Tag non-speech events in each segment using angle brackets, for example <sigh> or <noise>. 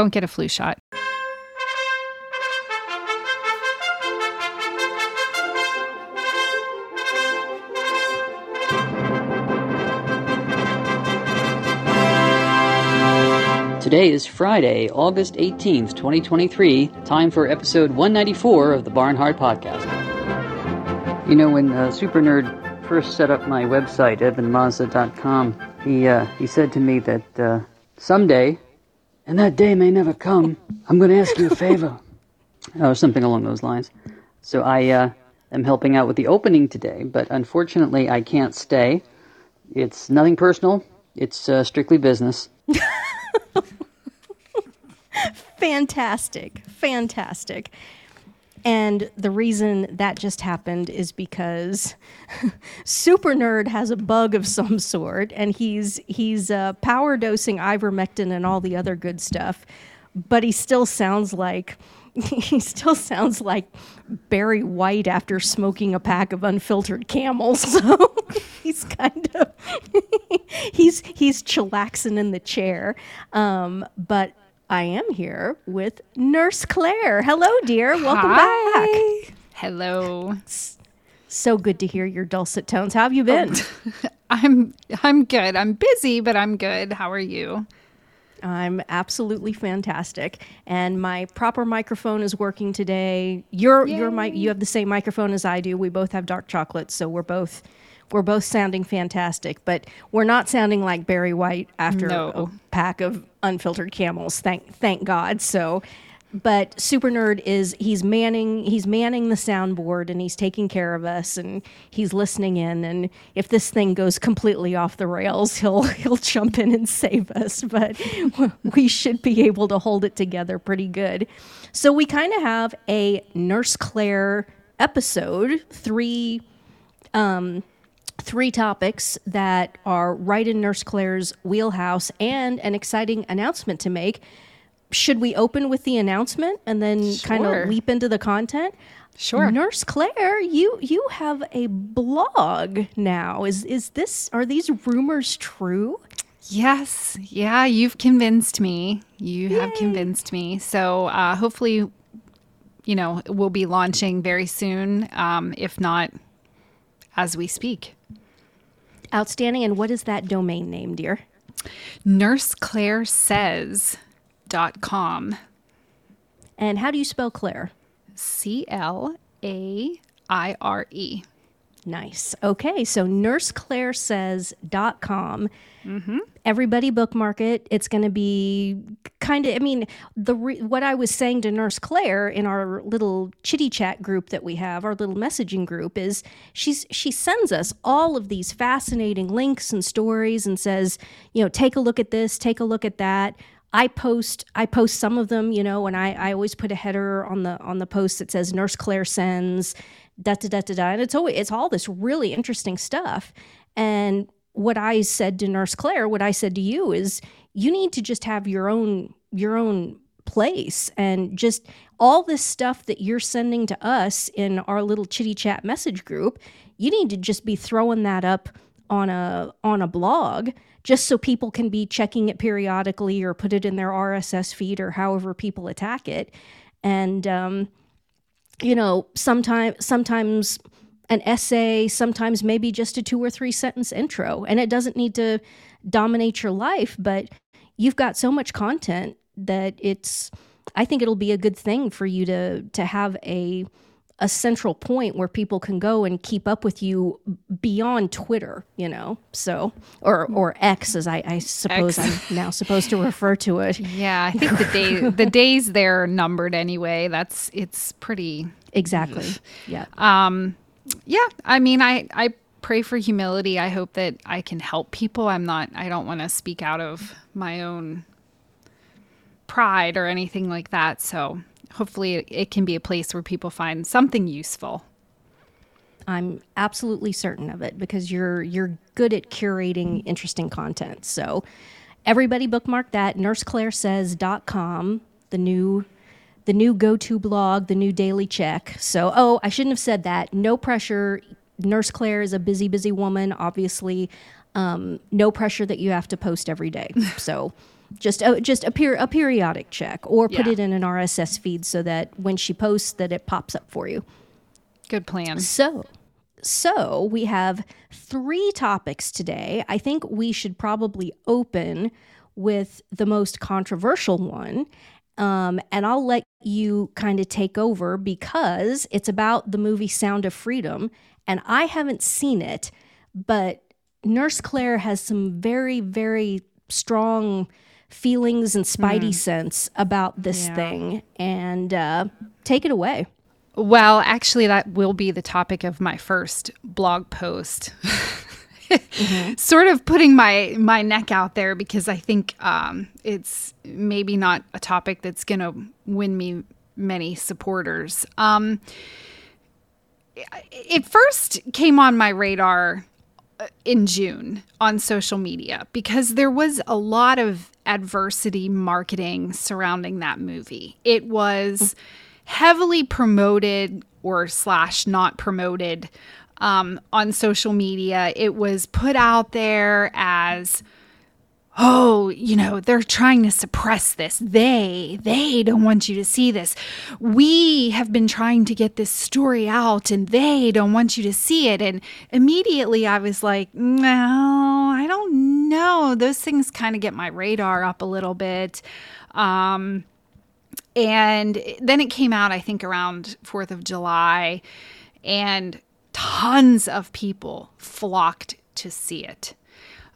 don't get a flu shot. Today is Friday, August 18th, 2023, time for episode 194 of the Barnhardt Podcast. You know, when uh, Super Nerd first set up my website, evanmazda.com, he, uh, he said to me that uh, someday, and that day may never come, I'm going to ask you a favor. <laughs> or something along those lines. So I uh, am helping out with the opening today, but unfortunately I can't stay. It's nothing personal, it's uh, strictly business. <laughs> fantastic, fantastic. And the reason that just happened is because <laughs> Super Nerd has a bug of some sort, and he's he's uh, power dosing ivermectin and all the other good stuff, but he still sounds like <laughs> he still sounds like Barry White after smoking a pack of unfiltered camels. <laughs> So he's kind of he's he's chillaxing in the chair. Um, but I am here with Nurse Claire. Hello, dear. Welcome Hi. back. Hello. So good to hear your dulcet tones. How have you been? <laughs> I'm I'm good. I'm busy, but I'm good. How are you? I'm absolutely fantastic, and my proper microphone is working today. Your your mic, you have the same microphone as I do. We both have dark chocolate, so we're both we're both sounding fantastic. But we're not sounding like Barry White after No. a pack of unfiltered camels. Thank thank God. So. But Super Nerd is he's manning he's manning the soundboard and he's taking care of us and he's listening in and if this thing goes completely off the rails <laughs> he'll he'll jump in and save us but <laughs> we should be able to hold it together pretty good. So we kind of have a Nurse Claire episode, three um, three topics that are right in Nurse Claire's wheelhouse and an exciting announcement to make. Should we open with the announcement and then kind of leap into the content? Sure. Nurse Claire, you you have a blog now. Is is this are these rumors true? Yes. Yeah, you've convinced me. You have convinced me. So uh, hopefully, you know, we'll be launching very soon. Um, if not, as we speak. Outstanding. And what is that domain name, dear? NurseClaireSays.com. And how do you spell Claire? C L A I R E. Nice. Okay, so nurseclairesays.com. Mm-hmm. Everybody bookmark it. It's going to be kind of, I mean, the re- what I was saying to Nurse Claire in our little chitty chat group that we have, our little messaging group, is she's she sends us all of these fascinating links and stories and says, you know, take a look at this, take a look at that. I post I post some of them, you know, and I, I always put a header on the on the post that says Nurse Claire sends da da da da da, and it's always it's all this really interesting stuff. And what I said to Nurse Claire, what I said to you is, you need to just have your own your own place and just all this stuff that you're sending to us in our little chitty chat message group. You need to just be throwing that up on a on a blog just so people can be checking it periodically or put it in their RSS feed or however people attack it. And um, you know, sometimes sometimes an essay, sometimes maybe just a two or three sentence intro. And it doesn't need to dominate your life, but you've got so much content that it's I think it'll be a good thing for you to to have a a central point where people can go and keep up with you beyond Twitter, you know. So or or X as I, I suppose X. I'm now supposed to refer to it. <laughs> Yeah, I think the day the days they're numbered anyway. That's it's pretty Exactly. Yeah. Um, yeah, I mean, I I pray for humility. I hope that I can help people. I'm not. I don't want to speak out of my own pride or anything like that. So hopefully, it, it can be a place where people find something useful. I'm absolutely certain of it because you're you're good at curating interesting content. So everybody bookmark that nurseclairesays.com, the new the new go-to blog, the new daily check. So oh, I shouldn't have said that. No pressure. Nurse Claire is a busy busy woman, obviously. Um, no pressure that you have to post every day. <laughs> So just a, just a, per, a periodic check or put Yeah. it in an RSS feed so that when she posts that it pops up for you. Good plan. So, so we have three topics today. I think we should probably open with the most controversial one. Um, and I'll let you kind of take over because it's about the movie Sound of Freedom. And I haven't seen it, but Nurse Claire has some very, very strong feelings and spidey sense about this Yeah. thing. And uh, take it away. Well, actually, that will be the topic of my first blog post. <laughs> <laughs> Sort of putting my my neck out there because I think um, it's maybe not a topic that's going to win me many supporters. Um, it first came on my radar uh, in June on social media because there was a lot of adversity marketing surrounding that movie. It was heavily promoted or slash not promoted um, on social media. It was put out there as oh, you know, they're trying to suppress this. They, they don't want you to see this. We have been trying to get this story out and they don't want you to see it. And immediately I was like, no, I don't know. Those things kind of get my radar up a little bit. Um, and then it came out, I think, around 4th of July, and tons of people flocked to see it.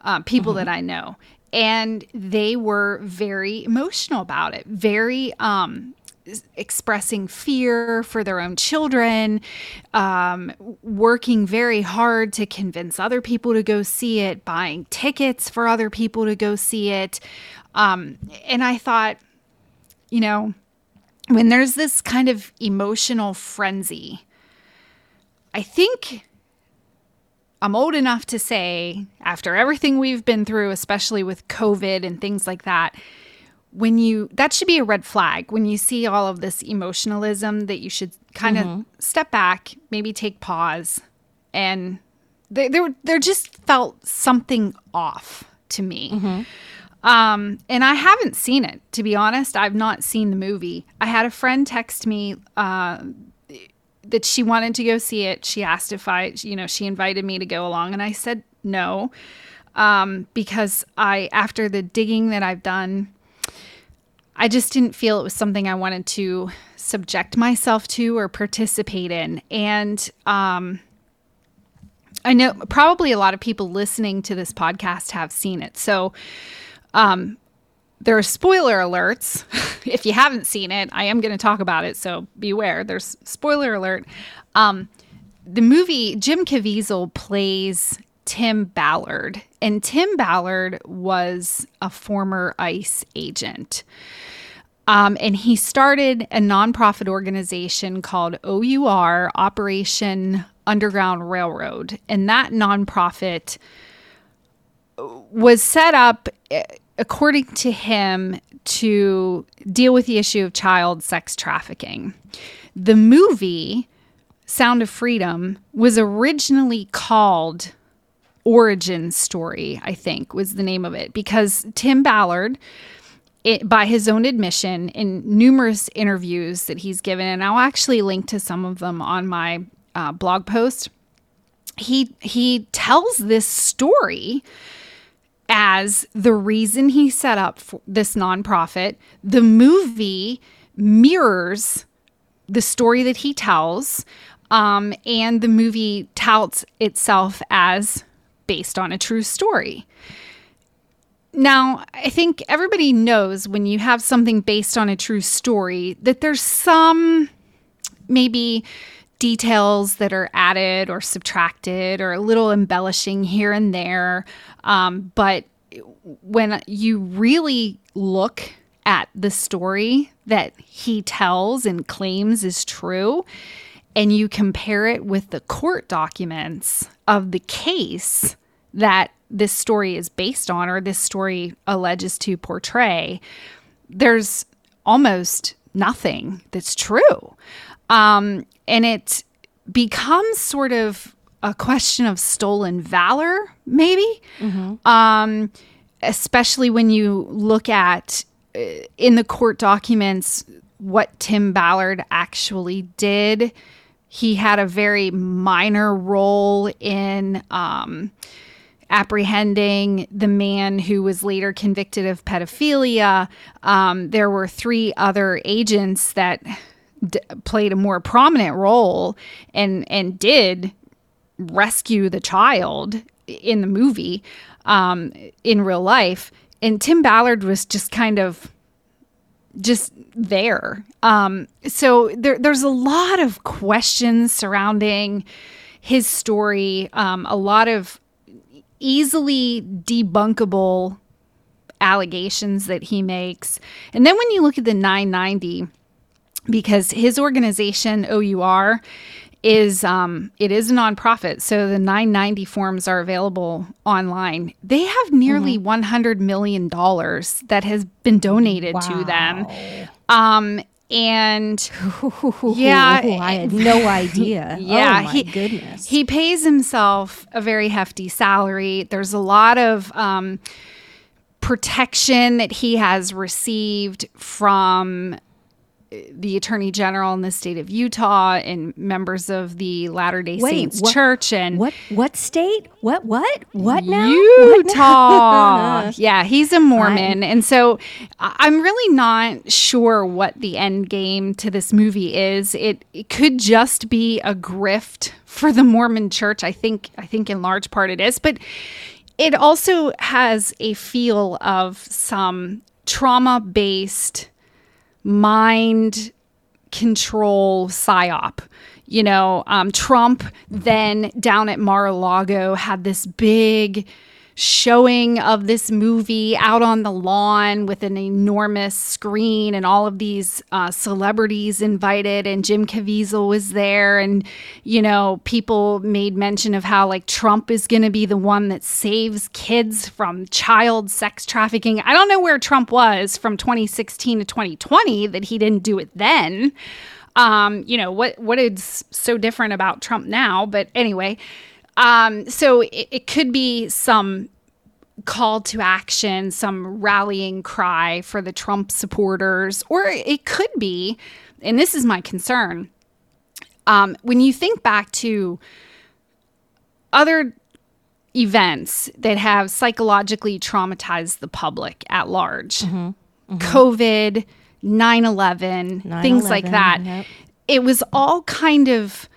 Um, people that I know. And they were very emotional about it, very um, expressing fear for their own children, um, working very hard to convince other people to go see it, buying tickets for other people to go see it. Um, and I thought, you know, when there's this kind of emotional frenzy, I think I'm old enough to say, after everything we've been through, especially with COVID and things like that, when you that should be a red flag when you see all of this emotionalism that you should kind of step back, maybe take pause, and there there there just felt something off to me. Um, and I haven't seen it, to be honest. I've not seen the movie. I had a friend text me uh, that she wanted to go see it. She asked if I, you know, she invited me to go along, and I said no, um, because I, after the digging that I've done, I just didn't feel it was something I wanted to subject myself to or participate in. And um, I know probably a lot of people listening to this podcast have seen it. So um, there are spoiler alerts. <laughs> if you haven't seen it, I am going to talk about it. So beware. There's spoiler alert. Um, the movie, Jim Caviezel plays Tim Ballard, and Tim Ballard was a former ICE agent. Um, and he started a nonprofit organization called OUR, Operation Underground Railroad. And that nonprofit was set up, eh, according to him, to deal with the issue of child sex trafficking. The movie, Sound of Freedom, was originally called Origin Story, I think was the name of it, because Tim Ballard it, by his own admission in numerous interviews that he's given, and I'll actually link to some of them on my uh, blog post. He he tells this story as the reason he set up this nonprofit. The movie mirrors the story that he tells, um, and the movie touts itself as based on a true story. Now, I think everybody knows when you have something based on a true story that there's some maybe details that are added or subtracted or a little embellishing here and there. Um, but when you really look at the story that he tells and claims is true, and you compare it with the court documents of the case that this story is based on or this story alleges to portray, there's almost nothing that's true. Um, and it becomes sort of a question of stolen valor, maybe. Um, especially when you look at uh, in the court documents what Tim Ballard actually did. He had a very minor role in um, apprehending the man who was later convicted of pedophilia. Um, there were three other agents that d- played a more prominent role and and did rescue the child in the movie um, in real life. And Tim Ballard was just kind of just there. Um, so there, there's a lot of questions surrounding his story, um, a lot of easily debunkable allegations that he makes. And then when you look at the 990, because his organization, OUR, is um, it is a nonprofit, so the 990 forms are available online. They have nearly Mm-hmm. 100 million dollars that has been donated to them. Um, and <laughs> Yeah, I had no <laughs> idea. <laughs> yeah, oh my he, goodness. He pays himself a very hefty salary. There's a lot of um, protection that he has received from the attorney general in the state of Utah and members of the Latter Day Saints what- Church and what what state? What what what now? What now? Utah. <laughs> yeah, he's a Mormon. and so I'm really not sure what the end game to this movie is. It, it could just be a grift for the Mormon church. I think I think in large part it is, but it also has a feel of some trauma-based mind control psyop. You know, um, Trump then down at Mar-a-Lago had this big showing of this movie out on the lawn with an enormous screen and all of these uh, celebrities invited and Jim Caviezel was there and you know people made mention of how like Trump is going to be the one that saves kids from child sex trafficking. I don't know where Trump was from 2016 to 2020 that he didn't do it then um, you know what what is so different about Trump now. But anyway, um, so it, it could be some call to action, some rallying cry for the Trump supporters, or it could be, and this is my concern. Um, when you think back to other events that have psychologically traumatized the public at large, COVID, 9 11, things like that. yep. It was all kind of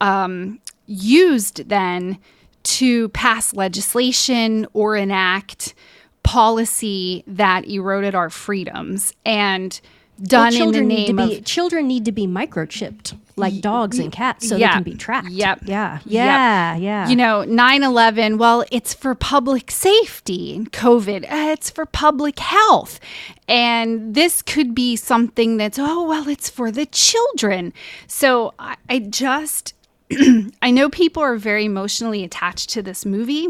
um, used then to pass legislation or enact policy that eroded our freedoms and done in the children need to name be of children need to be microchipped like dogs and cats so yeah. they can be tracked. Yep. Yeah. Yep. Yeah. Yeah. you know 9-11 well it's for public safety and covid uh, it's for public health and this could be something that's oh well it's for the children so i, I just <clears throat> i know people are very emotionally attached to this movie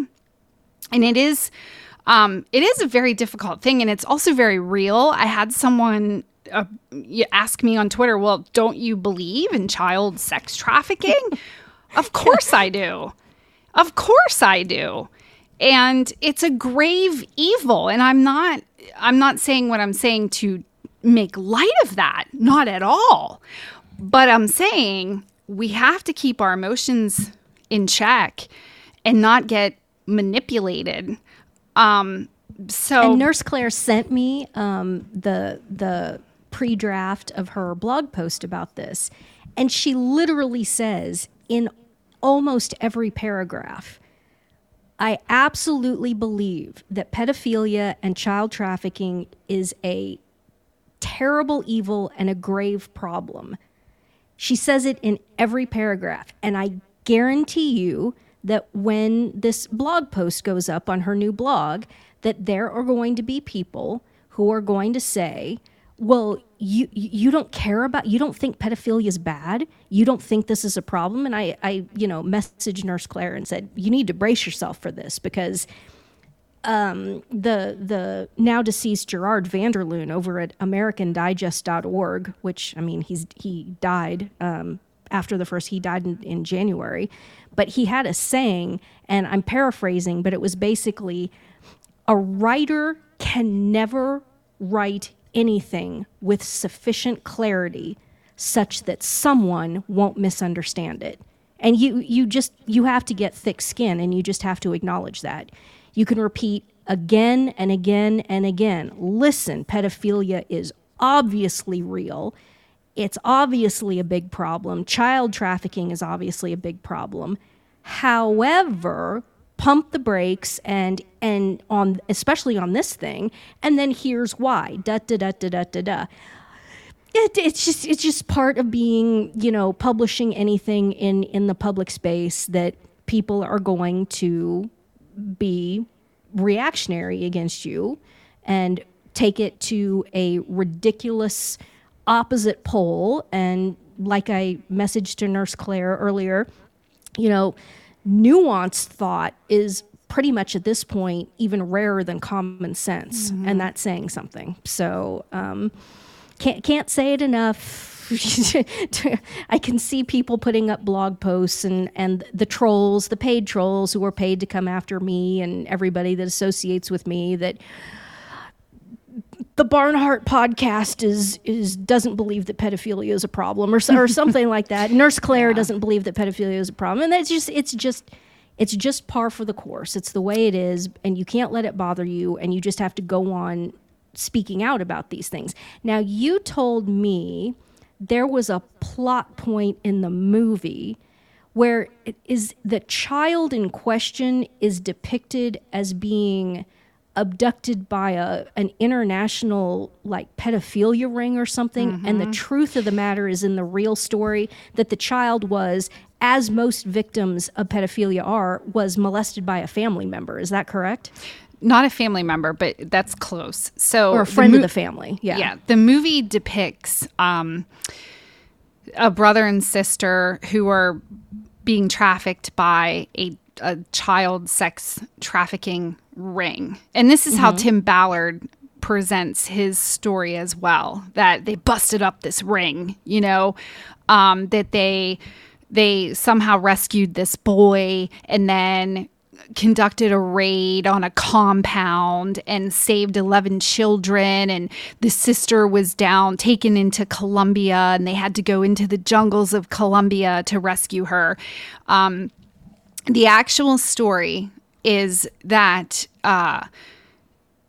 and it is um, it is a very difficult thing and it's also very real. I had someone uh, ask me on twitter well don't you believe in child sex trafficking? <laughs> Of course i do. Of course i do. And it's a grave evil and i'm not i'm not saying what i'm saying to make light of that not at all. But i'm saying we have to keep our emotions in check and not get manipulated um so and Nurse Claire sent me um, the the pre-draft of her blog post about this, and she literally says in almost every paragraph, "I absolutely believe that pedophilia and child trafficking is a terrible evil and a grave problem." She says it in every paragraph. And I guarantee you that when this blog post goes up on her new blog, that there are going to be people who are going to say, well, you you don't care about you don't think pedophilia is bad. You don't think this is a problem. And I, I, you know, messaged Nurse Claire and said, you need to brace yourself for this because um, the the now deceased Gerard Van der Leun over at AmericanDigest.org, which I mean he's he died um, after the first he died in, in January, but he had a saying, and I'm paraphrasing, but it was basically a writer can never write anything with sufficient clarity such that someone won't misunderstand it. And you you just you have to get thick skin and you just have to acknowledge that. You can repeat again and again and again. Listen, pedophilia is obviously real. It's obviously a big problem. Child trafficking is obviously a big problem. However, pump the brakes and and on especially on this thing and then here's why da da da da da da da it, it's just it's just part of being you know publishing anything in in the public space that people are going to be reactionary against you and take it to a ridiculous opposite pole and like i messaged to nurse claire earlier you know nuanced thought is pretty much at this point even rarer than common sense, mm-hmm. and that's saying something. So um, can't can't say it enough. <laughs> I can see people putting up blog posts and, and the trolls, the paid trolls who are paid to come after me and everybody that associates with me that the Barnhardt podcast is is doesn't believe that pedophilia is a problem or or something like that. <laughs> Nurse Claire yeah. doesn't believe that pedophilia is a problem, and it's just it's just it's just par for the course. It's the way it is, and you can't let it bother you, and you just have to go on speaking out about these things. Now, you told me there was a plot point in the movie where it is the child in question is depicted as being abducted by a an international like pedophilia ring or something mm-hmm. and the mm-hmm. truth of the matter is in the real story that the child was as most victims of pedophilia are was molested by a family member is that correct not a family member but that's close so or a friend mo- of the family yeah yeah the movie depicts um, a brother and sister who are being trafficked by a a child sex trafficking ring. And this is mm-hmm. how Tim Ballard presents his story as well that they busted up this ring, you know, um, that they they somehow rescued this boy and then conducted a raid on a compound and saved 11 children and the sister was down taken into Colombia and they had to go into the jungles of Colombia to rescue her um, the actual story is that uh,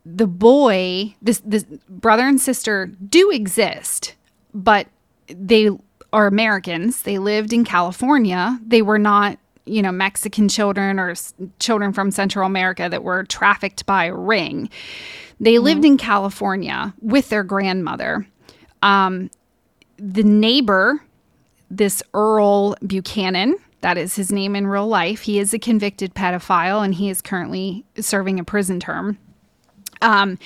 the boy, this this brother and sister do exist, but they are Americans. They lived in California. They were not, you know, Mexican children or s- children from Central America that were trafficked by a ring. They mm-hmm. lived in California with their grandmother. Um, the neighbor, this Earl Buchanan, that is his name in real life. He is a convicted pedophile and he is currently serving a prison term. Um,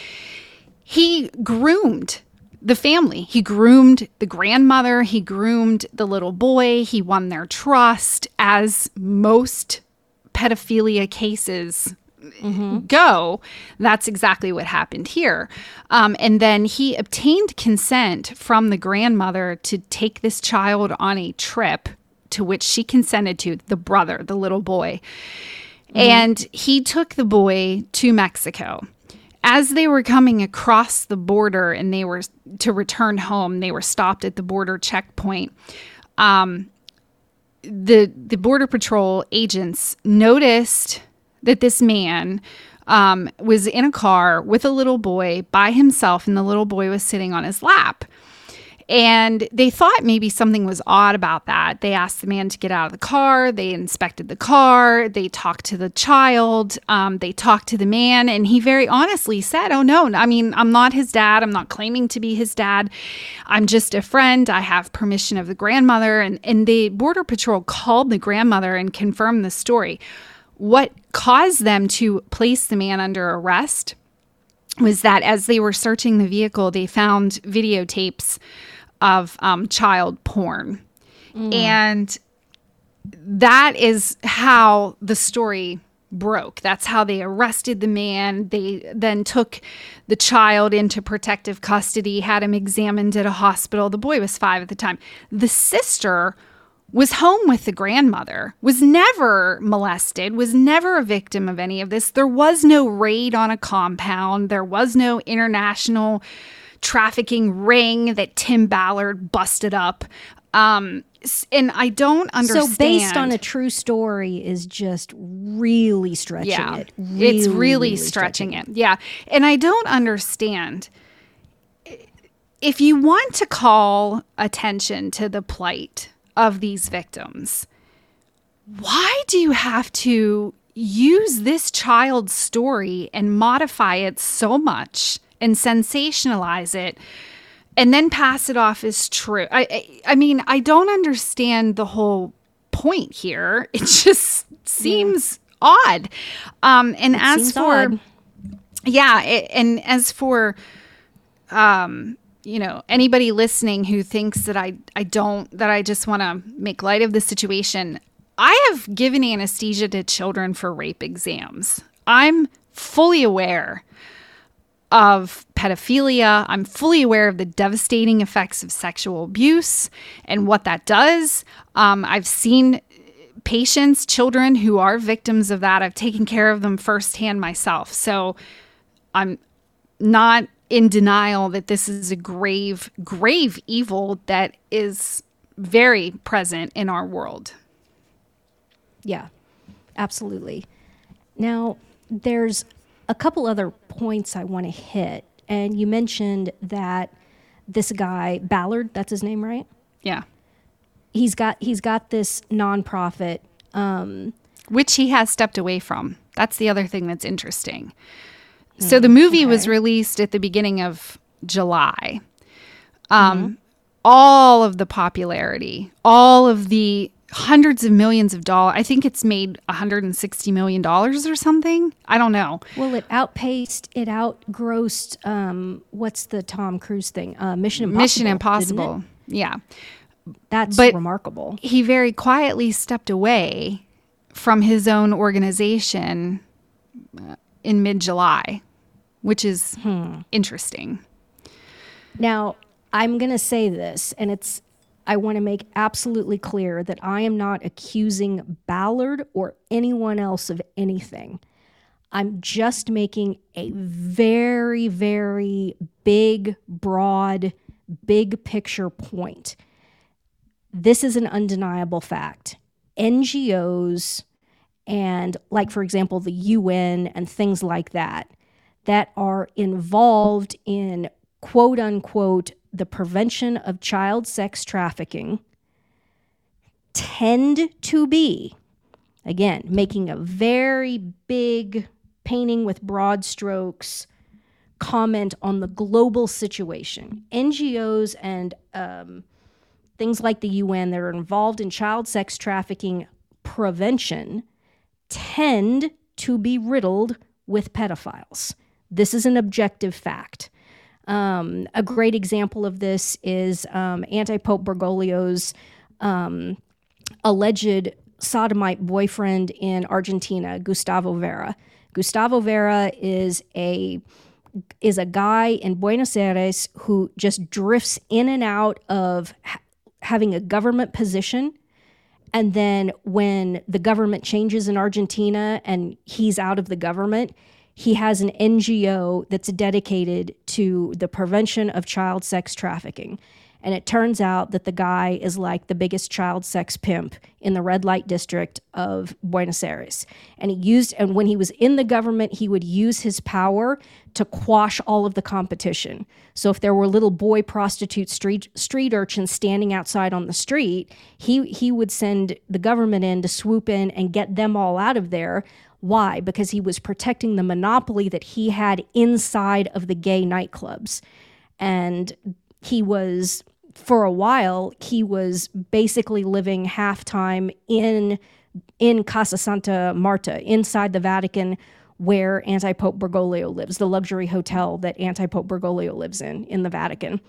he groomed the family. He groomed the grandmother, he groomed the little boy, he won their trust, as most pedophilia cases mm-hmm. go. That's exactly what happened here. Um, and then he obtained consent from the grandmother to take this child on a trip to which she consented to, the brother, the little boy. Mm-hmm. And he took the boy to Mexico. As they were coming across the border and they were to return home, they were stopped at the border checkpoint. Um, the the border patrol agents noticed that this man um, was in a car with a little boy by himself, and the little boy was sitting on his lap. And they thought maybe something was odd about that. They asked the man to get out of the car. They inspected the car. They talked to the child. Um, they talked to the man. And he very honestly said, Oh, no, I mean, I'm not his dad. I'm not claiming to be his dad. I'm just a friend. I have permission of the grandmother. And, and the Border Patrol called the grandmother and confirmed the story. What caused them to place the man under arrest was that as they were searching the vehicle, they found videotapes of um, child porn. Mm. And that is how the story broke. That's how they arrested the man. They then took the child into protective custody, had him examined at a hospital. The boy was five at the time. The sister was home with the grandmother, was never molested, was never a victim of any of this. There was no raid on a compound, there was no international trafficking ring that Tim Ballard busted up. Um, and I don't understand. So based on a true story is just really stretching yeah, it. Really, it's really, stretching, it. Yeah. And I don't understand if you want to call attention to the plight of these victims, why do you have to use this child's story and modify it so much and sensationalize it and then pass it off as true? I, I, I mean, I don't understand the whole point here. <laughs> It just seems yeah. odd. Um, and it as for, odd. yeah, it, and as for, um, you know anybody listening who thinks that I I don't that I just want to make light of the situation. I have given anesthesia to children for rape exams. I'm fully aware of pedophilia. I'm fully aware of the devastating effects of sexual abuse and what that does. Um, I've seen patients, children who are victims of that. I've taken care of them firsthand myself. So I'm not in denial that this is a grave, grave evil that is very present in our world. Yeah, absolutely. Now, there's a couple other points I want to hit. And you mentioned that this guy, Ballard, that's his name, right? Yeah. He's got he's got this nonprofit um, which he has stepped away from. That's the other thing that's interesting. So the movie was released at the beginning of July. Um, All of the popularity, all of the hundreds of millions of dollars. I think it's made 160 million dollars or something. I don't know. Well, it outpaced, it outgrossed. Um, what's the Tom Cruise thing? Uh, Mission Impossible. Mission? Impossible. Yeah. That's But- remarkable. He very quietly stepped away from his own organization uh, in mid July, which is interesting. Now, I'm going to say this, and it's, I want to make absolutely clear that I am not accusing Ballard or anyone else of anything. I'm just making a very, very big, broad, big picture point. This is an undeniable fact. NGOs and, like, for example, the UN and things like that, that are involved in quote unquote the prevention of child sex trafficking tend to be, again, making a very big painting with broad strokes comment on the global situation. NGOs and um, things like the UN that are involved in child sex trafficking prevention tend to be riddled with pedophiles. This is an objective fact. Um, a great example of this is um, anti Pope Bergoglio's um, alleged sodomite boyfriend in Argentina, Gustavo Vera. Gustavo Vera is a is a guy in Buenos Aires who just drifts in and out of ha- having a government position and then when the government changes in Argentina and he's out of the government, he has an NGO that's dedicated to the prevention of child sex trafficking. And it turns out that the guy is like the biggest child sex pimp in the red light district of Buenos Aires. And he used, and when he was in the government, he would use his power to quash all of the competition. So if there were little boy prostitute street street urchins standing outside on the street, he he would send the government in to swoop in and get them all out of there. Why? Because he was protecting the monopoly that he had inside of the gay nightclubs. And he was for a while he was basically living half time in in Casa Santa Marta inside the Vatican where anti-pope Bergoglio lives the luxury hotel that anti-pope Bergoglio lives in in the Vatican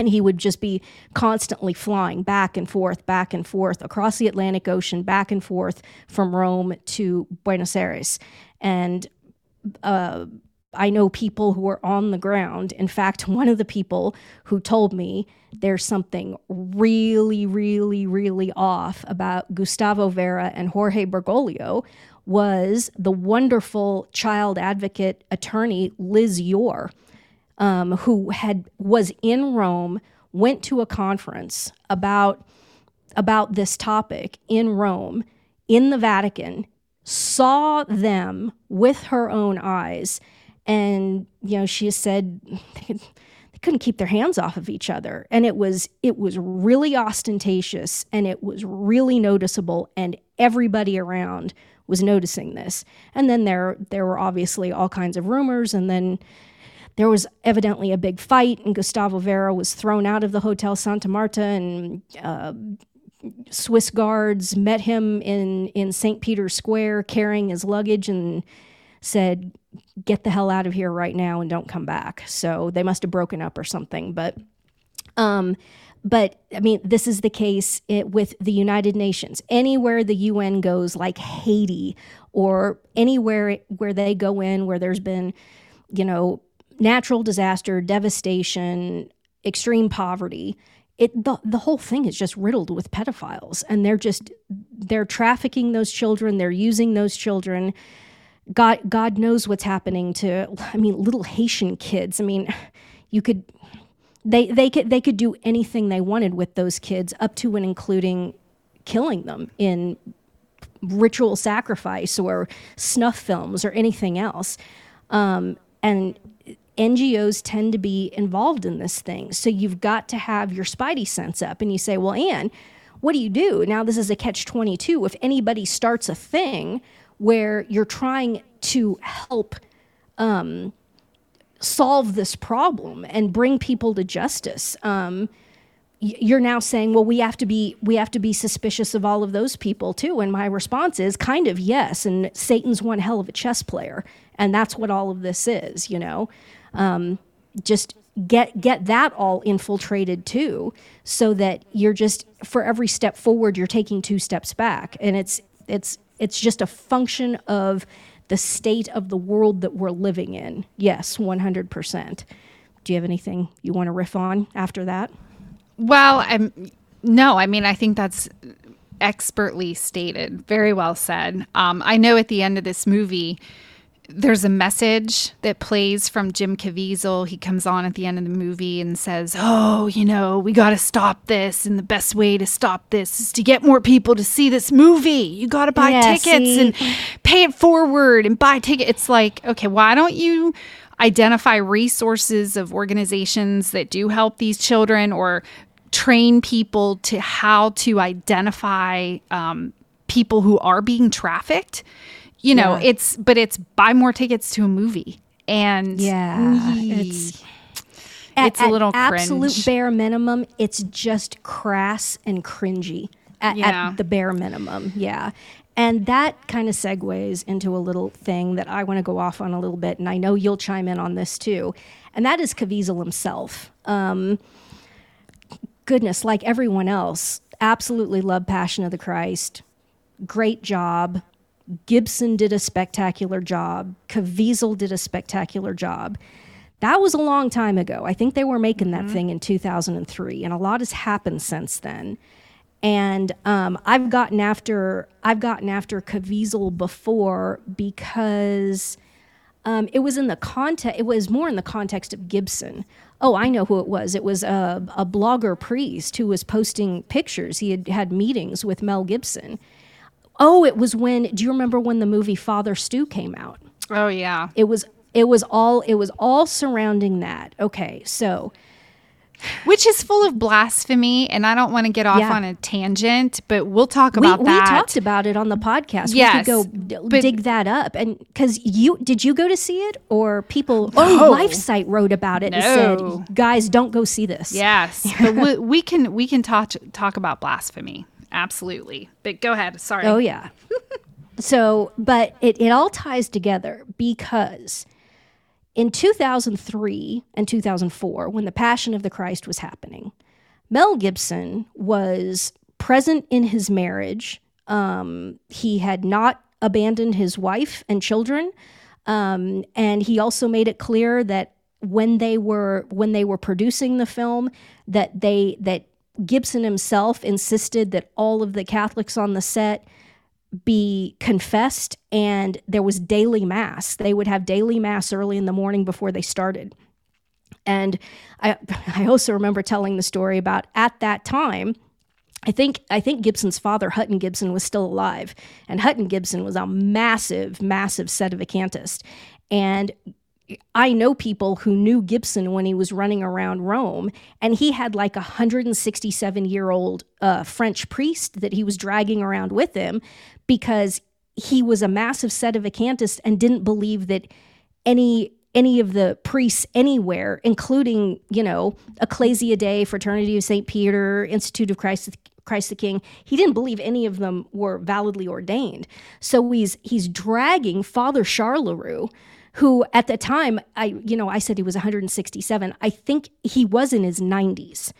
and he would just be constantly flying back and forth back and forth across the Atlantic Ocean back and forth from Rome to Buenos Aires and uh, I know people who are on the ground. In fact, <laughs> one of the people who told me there's something really, really, really off about Gustavo Vera and Jorge Bergoglio was the wonderful child advocate attorney Liz Yore, um, who had was in Rome, went to a conference about about this topic in Rome, in the Vatican, saw them with her own eyes and you know she said <laughs> they, couldn't keep their hands off of each other. And it was it was really ostentatious and it was really noticeable and everybody around was noticing this. And then there there were obviously all kinds of rumors and then there was evidently a big fight and Gustavo Vera was thrown out of the Hotel Santa Marta and uh, Swiss guards met him in in St. Peter's Square carrying his luggage and said, "Get the hell out of here right now and don't come back." So they must have broken up or something. But, um, but I mean, this is the case it, with the United Nations. Anywhere the UN goes, like Haiti or anywhere where they go in, where there's been, you know, natural disaster, devastation, extreme poverty. It, the, the whole thing is just riddled with pedophiles and they're just they're trafficking those children they're using those children God God knows what's happening to I mean little Haitian kids. I mean, you could they they could they could do anything they wanted with those kids up to and including killing them in ritual sacrifice or snuff films or anything else. Um, and NGOs tend to be involved in this thing. So you've got to have your spidey sense up and you say, well, Ann, what do you do? Now, this is a catch 22. If anybody starts a thing where you're trying to help um, solve this problem and bring people to justice. Um, you're now saying, well, we have to be we have to be suspicious of all of those people too. And my response is kind of yes. And Satan's one hell of a chess player, and that's what all of this is. You know, um, just get get that all infiltrated too, so that you're just for every step forward, you're taking two steps back, and it's it's it's just a function of the state of the world that we're living in. Yes, 100%. Do you have anything you want to riff on after that? Well, I'm no, I mean I think that's expertly stated. Very well said. Um, I know at the end of this movie, there's a message that plays from Jim Caviezel. He comes on at the end of the movie and says, "Oh, you know, we got to stop this, and the best way to stop this is to get more people to see this movie. You got to buy yeah, tickets see? and pay it forward and buy tickets." It's like, okay, why don't you identify resources of organizations that do help these children or train people to how to identify um, people who are being trafficked? You know, yeah. it's but it's buy more tickets to a movie. And yeah, it's it's at, a little absolute cringe. bare minimum. It's just crass and cringy at, yeah. at the bare minimum. Yeah. And that kind of segues into a little thing that I want to go off on a little bit, and I know you'll chime in on this too. And that is Caviezel himself. Um, goodness, like everyone else, absolutely love Passion of the Christ. Great job. Gibson did a spectacular job. Caviezel did a spectacular job. That was a long time ago. I think they were making mm-hmm. that thing in 2003, and a lot has happened since then. And um, I've gotten after I've gotten after Caviezel before because um, it was in the context. It was more in the context of Gibson. Oh, I know who it was. It was a, a blogger priest who was posting pictures. He had had meetings with Mel Gibson, Oh, it was when. Do you remember when the movie Father Stu came out? Oh yeah. It was. It was all. It was all surrounding that. Okay, so. Which is full of blasphemy, and I don't want to get off yeah. on a tangent, but we'll talk about we, that. We talked about it on the podcast. Yes, we could go d- dig that up, and because you did you go to see it, or people? No. Oh, LifeSite wrote about it no. and said, "Guys, don't go see this." Yes, <laughs> but we, we can we can talk talk about blasphemy absolutely. But go ahead. Sorry. Oh, yeah. <laughs> so, but it, it all ties together because in 2003 and 2004, when the Passion of the Christ was happening, Mel Gibson was present in his marriage. Um, he had not abandoned his wife and children. Um, and he also made it clear that when they were when they were producing the film, that they that Gibson himself insisted that all of the Catholics on the set be confessed and there was daily mass. They would have daily mass early in the morning before they started. And I <laughs> I also remember telling the story about at that time I think I think Gibson's father Hutton Gibson was still alive and Hutton Gibson was a massive massive sedevacantist and I know people who knew Gibson when he was running around Rome, and he had like a 167 year old uh, French priest that he was dragging around with him because he was a massive set of sedevacantist and didn't believe that any any of the priests anywhere, including you know Ecclesia Dei, Fraternity of Saint Peter, Institute of Christ Christ the King. He didn't believe any of them were validly ordained. So he's he's dragging Father Charleroux who at the time I you know I said he was 167. I think he was in his 90s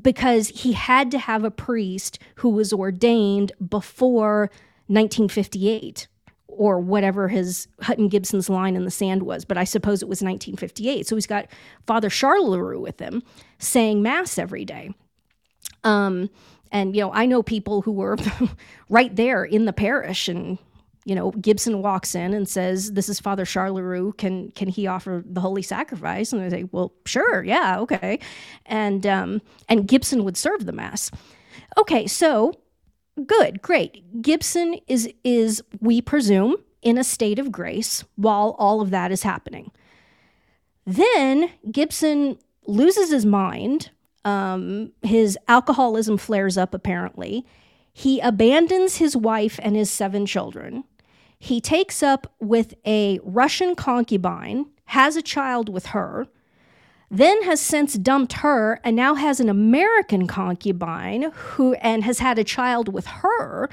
because he had to have a priest who was ordained before 1958 or whatever his Hutton Gibson's line in the sand was, but I suppose it was 1958. So he's got Father Charleroux with him saying mass every day. Um, and you know, I know people who were <laughs> right there in the parish and you know, Gibson walks in and says, "This is Father Charleroux. Can can he offer the holy sacrifice?" And they say, "Well, sure, yeah, okay." And um, and Gibson would serve the mass. Okay, so good, great. Gibson is is we presume in a state of grace while all of that is happening. Then Gibson loses his mind. Um, his alcoholism flares up. Apparently, he abandons his wife and his seven children he takes up with a Russian concubine, has a child with her, then has since dumped her and now has an American concubine who and has had a child with her,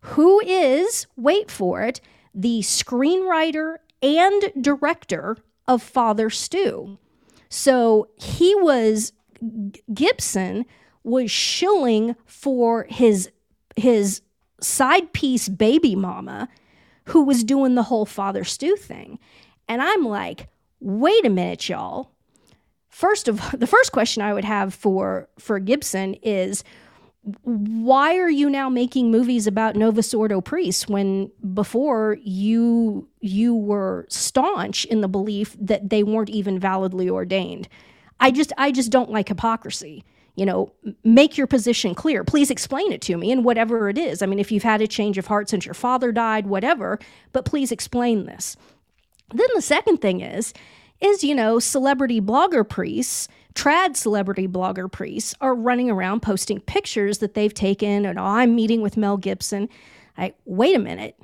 who is, wait for it, the screenwriter and director of Father Stu. So he was Gibson was shilling for his his side piece baby mama who was doing the whole Father Stu thing. And I'm like, wait a minute, y'all. First of <laughs> the first question I would have for for Gibson is why are you now making movies about Novus Ordo priests when before you you were staunch in the belief that they weren't even validly ordained? I just I just don't like hypocrisy you know, make your position clear. Please explain it to me and whatever it is. I mean, if you've had a change of heart since your father died, whatever, but please explain this. Then the second thing is, is, you know, celebrity blogger priests, trad celebrity blogger priests are running around posting pictures that they've taken and oh, I'm meeting with Mel Gibson. I wait a minute.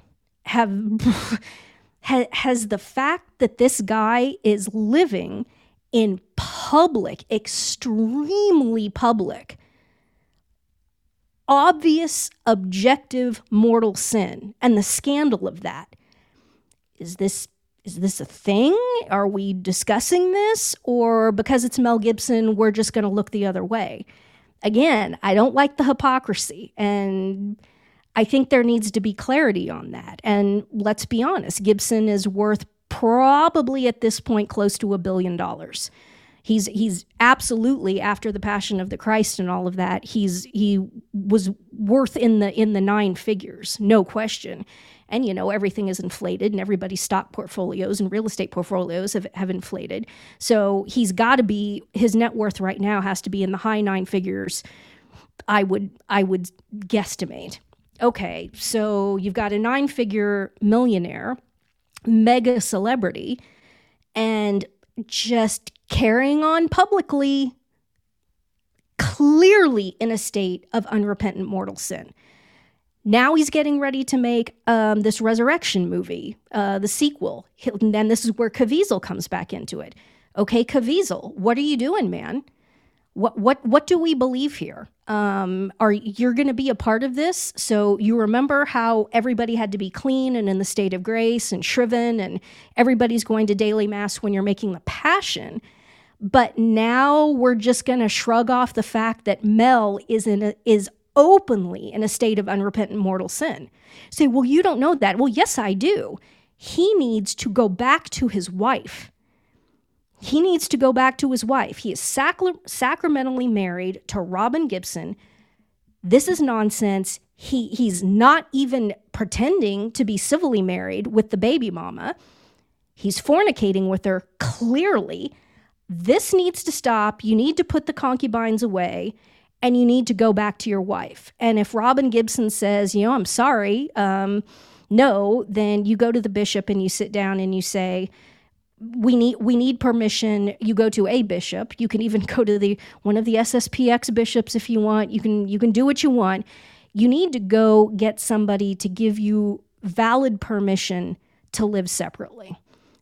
Have <laughs> has the fact that this guy is living in public, extremely public, obvious, objective mortal sin and the scandal of that. Is this is this a thing? Are we discussing this? Or because it's Mel Gibson, we're just going to look the other way? Again, I don't like the hypocrisy. And I think there needs to be clarity on that. And let's be honest, Gibson is worth probably at this point close to a billion dollars. He's he's absolutely after the passion of the Christ and all of that. He's he was worth in the in the nine figures, no question. And you know everything is inflated, and everybody's stock portfolios and real estate portfolios have, have inflated. So he's got to be his net worth right now has to be in the high nine figures. I would I would guesstimate. Okay, so you've got a nine figure millionaire mega celebrity and just carrying on publicly, clearly in a state of unrepentant mortal sin. Now he's getting ready to make um, this resurrection movie, uh, the sequel. And then this is where Caviezel comes back into it. Okay, Caviezel, what are you doing, man? What what what do we believe here? Um, are you're going to be a part of this. So you remember how everybody had to be clean and in the state of grace and shriven and everybody's going to daily mass when you're making the passion. But now we're just going to shrug off the fact that mel is in a, is openly in a state of unrepentant mortal sin. Say well you don't know that. Well yes i do. He needs to go back to his wife. He needs to go back to his wife. He is sacra- sacramentally married to Robin Gibson. This is nonsense. He he's not even pretending to be civilly married with the baby mama. He's fornicating with her clearly. This needs to stop. You need to put the concubines away and you need to go back to your wife. And if Robin Gibson says, you know, I'm sorry, um, no, then you go to the bishop and you sit down and you say, we need we need permission. You go to a bishop. You can even <laughs> go to the one of the sspx bishops if you want. You can you can do what you want. You need to go get somebody to give you valid permission to live separately.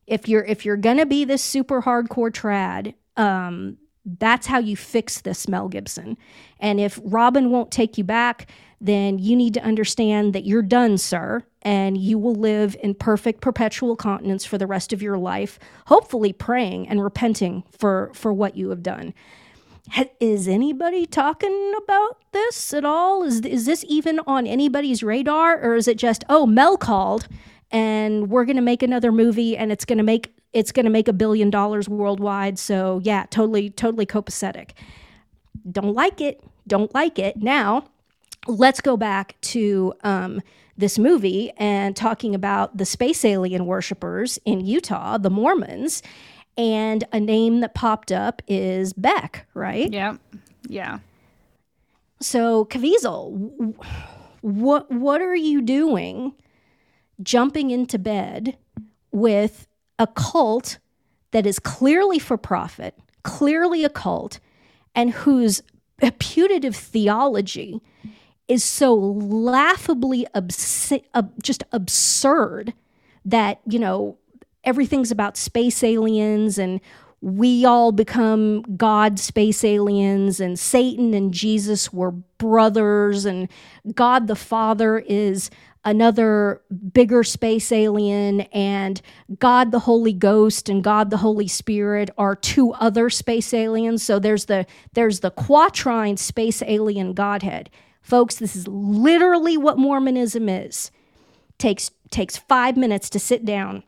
If you're if you're gonna be this super hardcore trad um, that's how you fix this mel gibson. And if robin won't take you back then you need to understand that you're done sir and you will live in perfect perpetual continence for the rest of your life, hopefully praying and repenting for, for what you have done. Is anybody talking about this at all? Is, is this even on anybody's radar? Or is it just, oh, Mel called and we're going to make another movie and it's going to make it's going to make a billion dollars worldwide. So yeah, totally, totally copacetic. Don't like it. Don't like it. Now, let's go back to um, this movie and talking about the space alien worshippers in Utah, the Mormons, and a name that popped up is Beck, right? Yeah. Yeah. So, Caviezel, what what are you doing jumping into bed with a cult that is clearly for profit, clearly a cult, and whose putative theology is so laughably abs- uh, just absurd that, you know, everything's about space aliens and we all become God space aliens, and Satan and Jesus were brothers, and God the Father is another bigger space alien, and God the Holy Ghost and God the Holy Spirit are two other space aliens. So there's the there's the quatrine space alien Godhead. Folks, this is literally what Mormonism is. Takes takes 5 minutes to sit down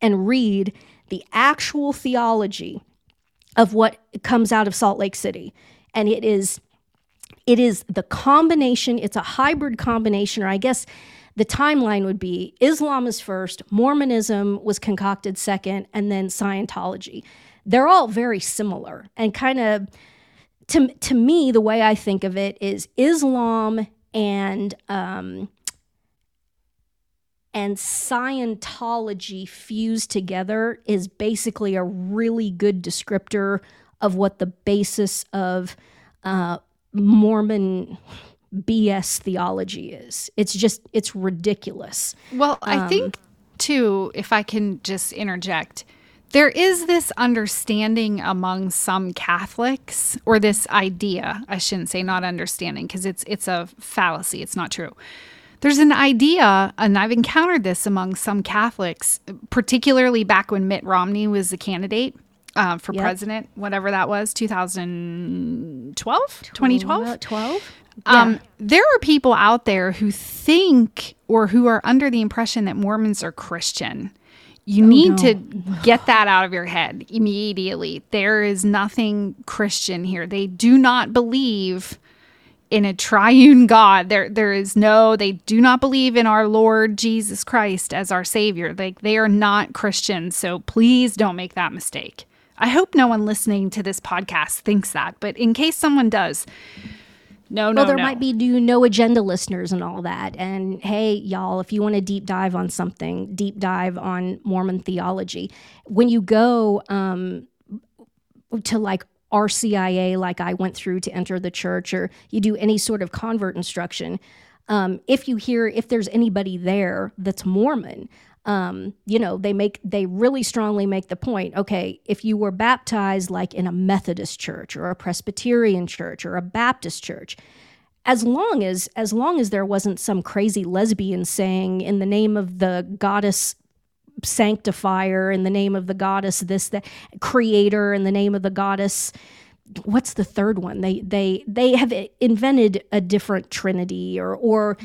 and read the actual theology of what comes out of Salt Lake City. And it is it is the combination, it's a hybrid combination or I guess the timeline would be Islam is first, Mormonism was concocted second, and then Scientology. They're all very similar and kind of to to me, the way I think of it is Islam and um, and Scientology fused together is basically a really good descriptor of what the basis of uh, Mormon BS theology is. It's just it's ridiculous. Well, I um, think too, if I can just interject there is this understanding among some Catholics, or this idea, I shouldn't say not understanding, because it's it's a fallacy, it's not true. There's an idea, and I've encountered this among some Catholics, particularly back when Mitt Romney was the candidate uh, for yep. president, whatever that was, 2012, 2012, 12. Um, there are people out there who think or who are under the impression that Mormons are Christian you oh, need no. to get that out of your head immediately. There is nothing Christian here. They do not believe in a triune God. There there is no they do not believe in our Lord Jesus Christ as our savior. Like they are not Christians. So please don't make that mistake. I hope no one listening to this podcast thinks that, but in case someone does, no, no. Well, there no. might be do no agenda listeners and all that. And hey, y'all, if you want to deep dive on something, deep dive on Mormon theology. When you go um, to like RCIA, like I went through to enter the church, or you do any sort of convert instruction, um, if you hear if there's anybody there that's Mormon, um, you know, they make they really strongly make the point. Okay, if you were baptized like in a Methodist church or a Presbyterian church or a Baptist church, as long as as long as there wasn't some crazy lesbian saying in the name of the goddess sanctifier in the name of the goddess this the creator in the name of the goddess what's the third one? They they they have invented a different trinity or or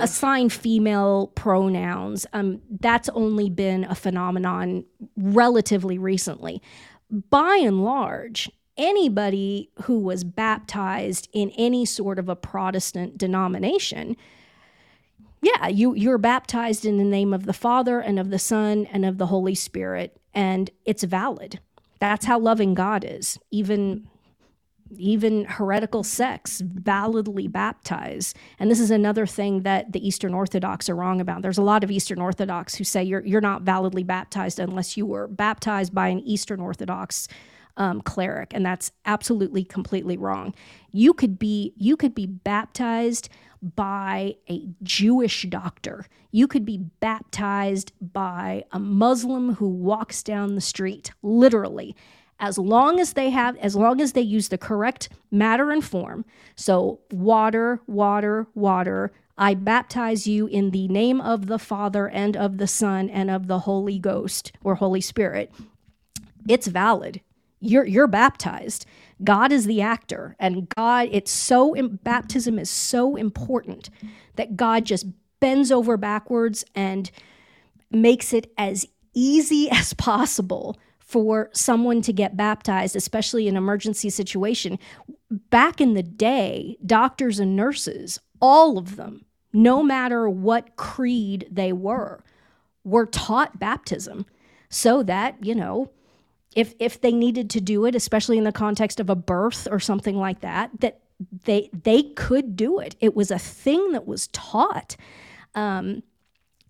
assign female pronouns. Um, that's only been a phenomenon relatively recently. By and large, anybody who was baptized in any sort of a Protestant denomination, yeah, you you're baptized in the name of the Father and of the Son and of the Holy Spirit, and it's valid. That's how loving God is. Even even heretical sects validly baptize. And this is another thing that the Eastern Orthodox are wrong about. There's a lot of Eastern Orthodox who say you're you're not validly baptized unless you were baptized by an Eastern Orthodox um, cleric, and that's absolutely completely wrong. You could be you could be baptized by a Jewish doctor. You could be baptized by a Muslim who walks down the street, literally. As long as they have, as long as they use the correct matter and form. So, water, water, water. I baptize you in the name of the Father and of the Son and of the Holy Ghost or Holy Spirit. It's valid you're you're baptized. God is the actor, and God. It's so baptism is so important that God just bends over backwards and makes it as easy <laughs> as possible for someone to get baptized, especially in emergency situation. Back in the day, doctors and nurses, all of them, no matter what creed they were, were taught baptism so that, you know, if if they needed to do it, especially in the context of a birth or something like that, that they they could do it. It was a thing that was taught. Um,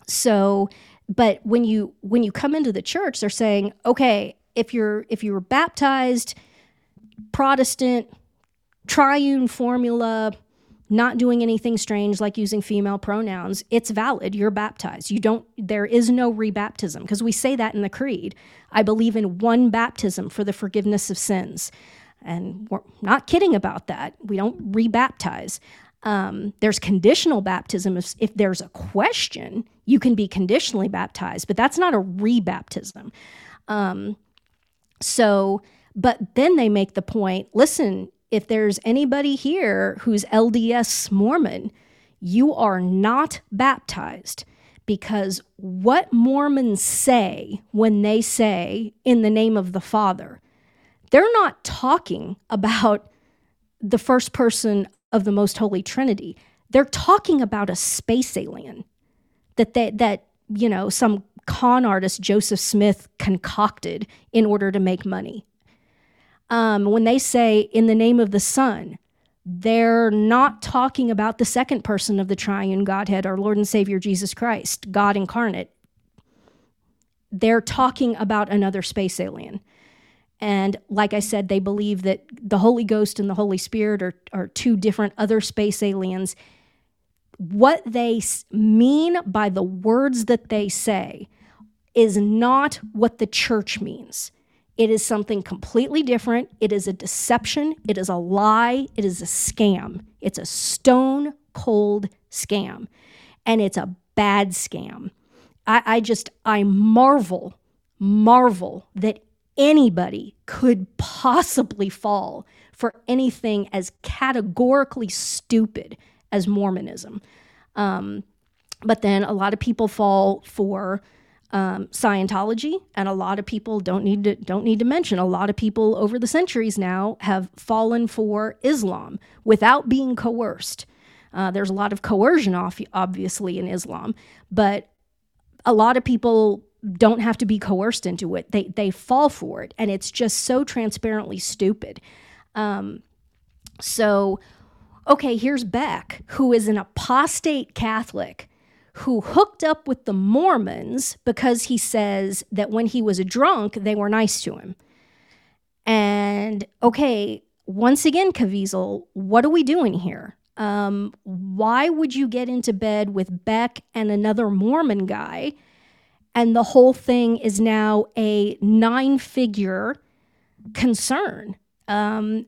so, but when you when you come into the church, they're saying, okay, if you're if you were baptized Protestant triune formula not doing anything strange like using female pronouns, it's valid. You're baptized. You don't, there is no rebaptism because we say that in the creed. I believe in one baptism for the forgiveness of sins. And we're not kidding about that. We don't rebaptize. Um, there's conditional baptism. If, if there's a question, you can be conditionally baptized, but that's not a rebaptism. Um, so, but then they make the point listen, if there's anybody here who's LDS Mormon, you are not baptized because what Mormons say when they say in the name of the Father, they're not talking about the first person of the most holy trinity. They're talking about a space alien that they, that you know some con artist Joseph Smith concocted in order to make money um, when they say in the name of the Son, they're not talking about the second person of the triune Godhead, our Lord and Savior Jesus Christ, God incarnate. They're talking about another space alien. And like I said, they believe that the Holy Ghost and the Holy Spirit are, are two different other space aliens. What they mean by the words that they say is not what the church means. It is something completely different. It is a deception. It is a lie. It is a scam. It's a stone cold scam. And it's a bad scam. I, I just, I marvel, marvel that anybody could possibly fall for anything as categorically stupid as Mormonism. Um, but then a lot of people fall for um, Scientology, and a lot of people don't need to don't need to mention. A lot of people over the centuries now have fallen for Islam without being coerced. Uh, there's a lot of coercion, off, obviously, in Islam, but a lot of people don't have to be coerced into it. They they fall for it, and it's just so transparently stupid. Um, so, okay, here's Beck, who is an apostate Catholic who hooked up with the Mormons because he says that when he was a drunk, they were nice to him. And okay, once again, Caviezel, what are we doing here? Um, why would you get into bed with Beck and another Mormon guy? And the whole thing is now a nine figure concern. Um,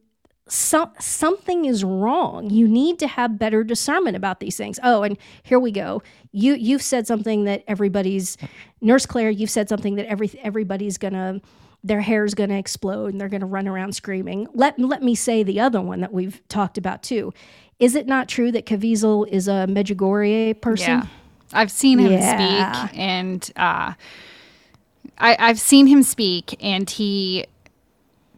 so, something is wrong. You need to have better discernment about these things. Oh, and here we go. You you've said something that everybody's nurse Claire. You've said something that every everybody's gonna their hair's to explode and they're to run around screaming. Let let me say the other one that we've talked about too. Is it not true that Caviezel is a Medjugorje person? Yeah. I've seen him Yeah. speak, and uh, I, I've seen him speak, and he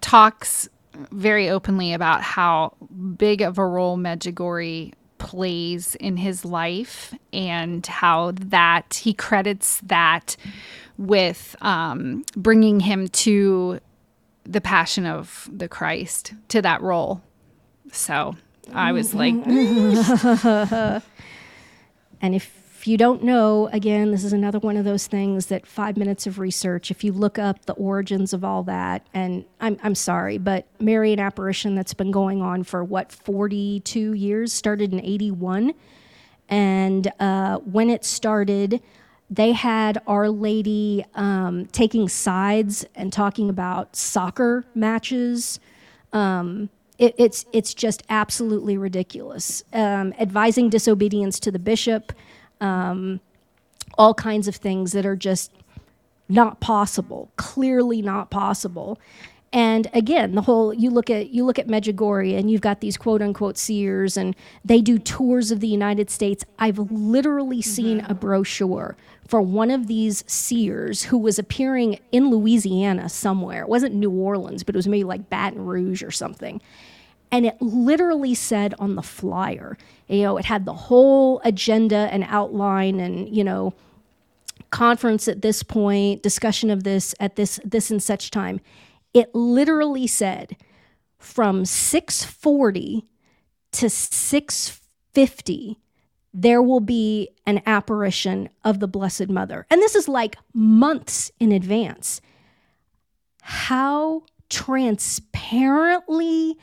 talks very openly about how big of a role Medjugorje plays in his life, and how that he credits that with um, bringing him to the Passion of the Christ, to that role. So I was like, <laughs> And if you don't know, again, this is another one of those things that five minutes of research, if you look up the origins of all that, and I'm, I'm sorry, but Marian apparition that's been going on for what, 42 years, started in 81. And uh, when it started, they had Our Lady um, taking sides and talking about soccer matches. Um, it, it's it's just absolutely ridiculous. Um, advising disobedience to the bishop, um, all kinds of things that are just not possible. Clearly not possible. And again, the whole you look at you look at Medjugorje and you've got these quote unquote seers and they do tours of the United States. I've literally seen a brochure for one of these seers who was appearing in Louisiana somewhere. It wasn't New Orleans, but it was maybe like Baton Rouge or something and it literally said on the flyer you know it had the whole agenda and outline and you know conference at this point discussion of this at this this and such time. It literally said from 640 to 650 there will be an apparition of the blessed mother. And this is like months in advance. How transparently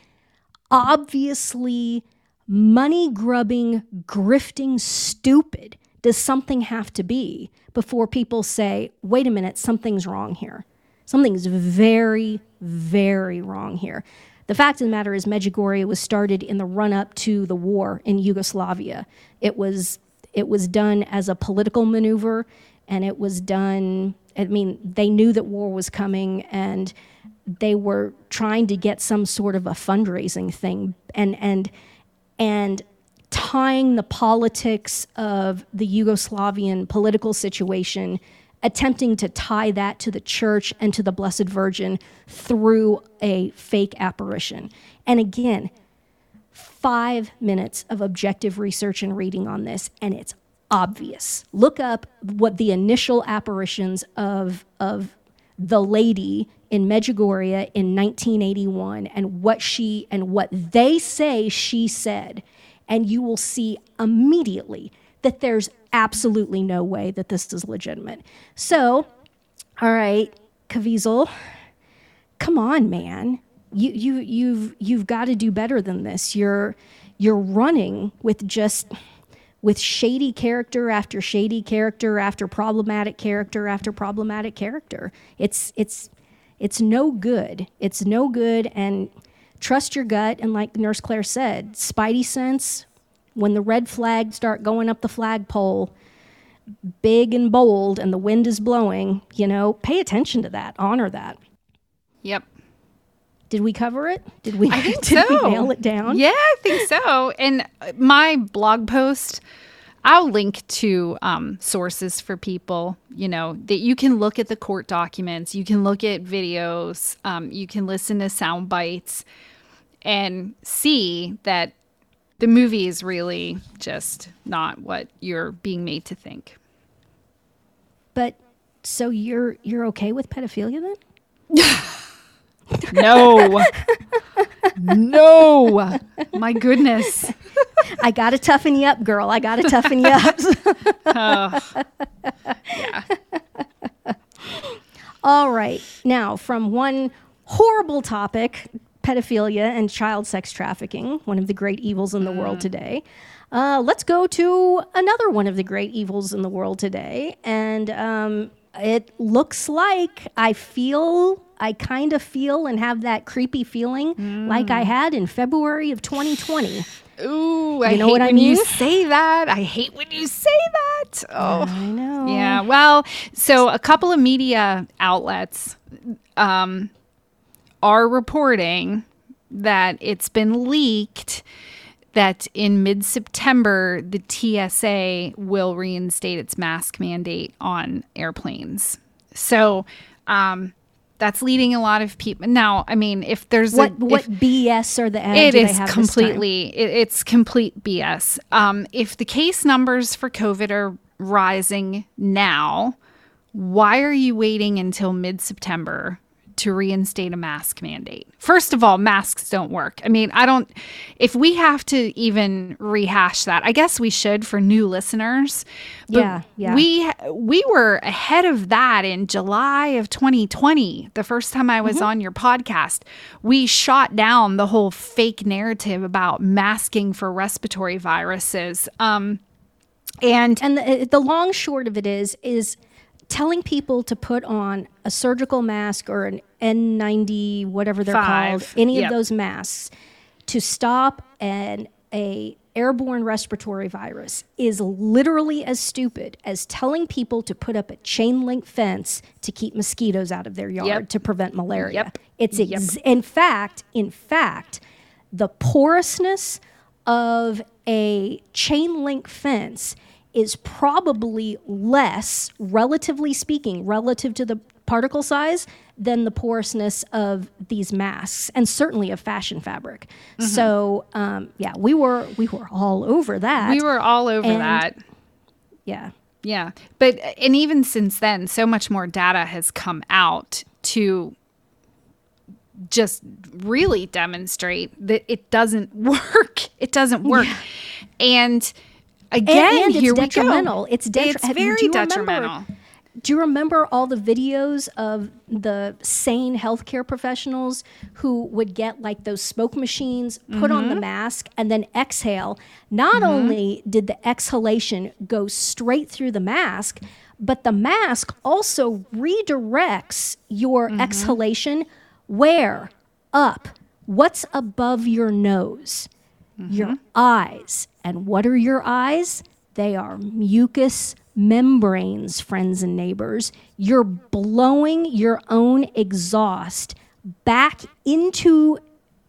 obviously money grubbing, grifting, stupid does something have to be before people say, wait a minute, something's wrong here? Something's very, very wrong here. The fact of the matter is, Medjugorje was started in the run up to the war in Yugoslavia. It was, it was done as a political maneuver, and it was done, I mean, they knew that war was coming, and they were trying to get some sort of a fundraising thing and and and tying the politics of the Yugoslavian political situation attempting to tie that to the church and to the blessed virgin through a fake apparition. And again 5 minutes of objective research and reading on this and it's obvious. Look up what the initial apparitions of of the lady in Medjugorje in 1981 and what she and what they say she said and you will see immediately that there's absolutely no way that this is legitimate. So, all right, Caviezel, come on, man. You you you've you've got to do better than this. You're you're running with just with shady character after shady character after problematic character after problematic character. It's it's it's no good. It's no good and trust your gut and like Nurse Claire said, spidey sense when the red flags start going up the flagpole big and bold and the wind is blowing, you know, pay attention to that, honor that. yep. Did we cover it? Did we I <laughs> think did so. we nail it down? Yeah, I think so. And uh, my blog post, I'll link to um, sources for people, you know, that you can look at the court documents, you can look at videos, um, you can listen to sound bites and see that the movie is really just not what you're being made to think. But so you're you're okay with pedophilia then? <laughs> No. no. My goodness. I got to toughen you up, girl. I got to toughen you up. All right. Now, from one horrible topic, pedophilia and child sex trafficking, one of the great evils in the world today, uh, let's go to another one of the great evils in the world today. And um, it looks like I feel, I kind of feel and have that creepy feeling like I had in February of 2020. Ooh, I know hate what I when you say that. I hate when you say that. Oh, I know. yeah. Well, so a couple of media outlets um, are reporting that it's been leaked that in mid September, the TSA will reinstate its mask mandate on airplanes. So um, that's leading a lot of people. Now, I mean, if there's What a, what if- BS are the ads it is have this time? completely it, it's complete bs um, if the case numbers for covid are rising now why are you waiting until mid-september to reinstate a mask mandate first of all masks don't work i mean i don't if we have to even rehash that i guess we should for new listeners but Yeah, yeah. we we were ahead of that in July of 2020 the first time I Mm-hmm. was on your podcast we shot down the whole fake narrative about masking for respiratory viruses um and And the, the long short of it is is telling people to put on a surgical mask or an N90 whatever they're Five. called, any Yep. of those masks to stop an a airborne respiratory virus is literally as stupid as telling people to put up a chain link fence to keep mosquitoes out of their yard Yep. to prevent malaria. Yep. It's ex- in fact, in fact, the porousness of a chain link fence is probably less, relatively speaking, relative to the particle size than the porousness of these masks and certainly of fashion fabric. Mm-hmm. So um, yeah, we were we were all over that. we were all over And- that yeah. Yeah. But, and even since then, so much more data has come out to just really demonstrate that it doesn't <laughs> work. It doesn't work. And again, and it's here we detrimental. go. It's It's have- do very remember- detrimental. Do you remember all the videos of the sane healthcare professionals who would get like those smoke machines, put on the Mm-hmm. mask, and then exhale? Not only did the exhalation go straight through the mask, but the mask also redirects your Mm-hmm. exhalation where? Up. What's above your nose? Your mm-hmm. eyes. And what are your eyes? They are mucous membranes, friends and neighbors. You're blowing your own exhaust back into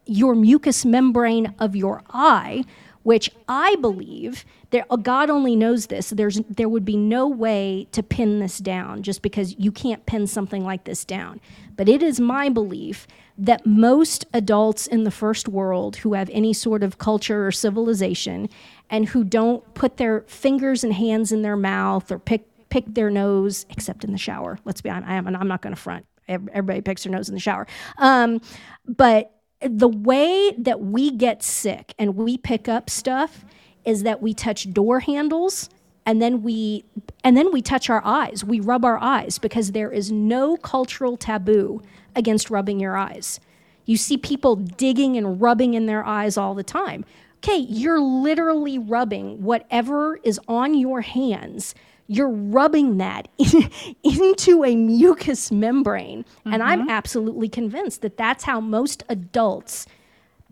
your mucous membrane of your eye, which I believe there God only knows this. There's there would be no way to pin this down just because you can't pin something like this down. But it is my belief that most adults in the first world who have any sort of culture or civilization and who don't put their fingers and hands in their mouth or pick pick their nose except in the shower. Let's be honest, I am, I'm not going to front. Everybody picks their nose in the shower. Um, but the way that we get sick and we pick up stuff is that we touch door handles and then we and then we touch our eyes. We rub our eyes because there is no cultural taboo against rubbing your eyes. You see people digging and rubbing in their eyes all the time. Okay you're literally rubbing whatever is on your hands. You're rubbing that <laughs> into a mucous membrane. And i'm mm-hmm. absolutely convinced that that's how most adults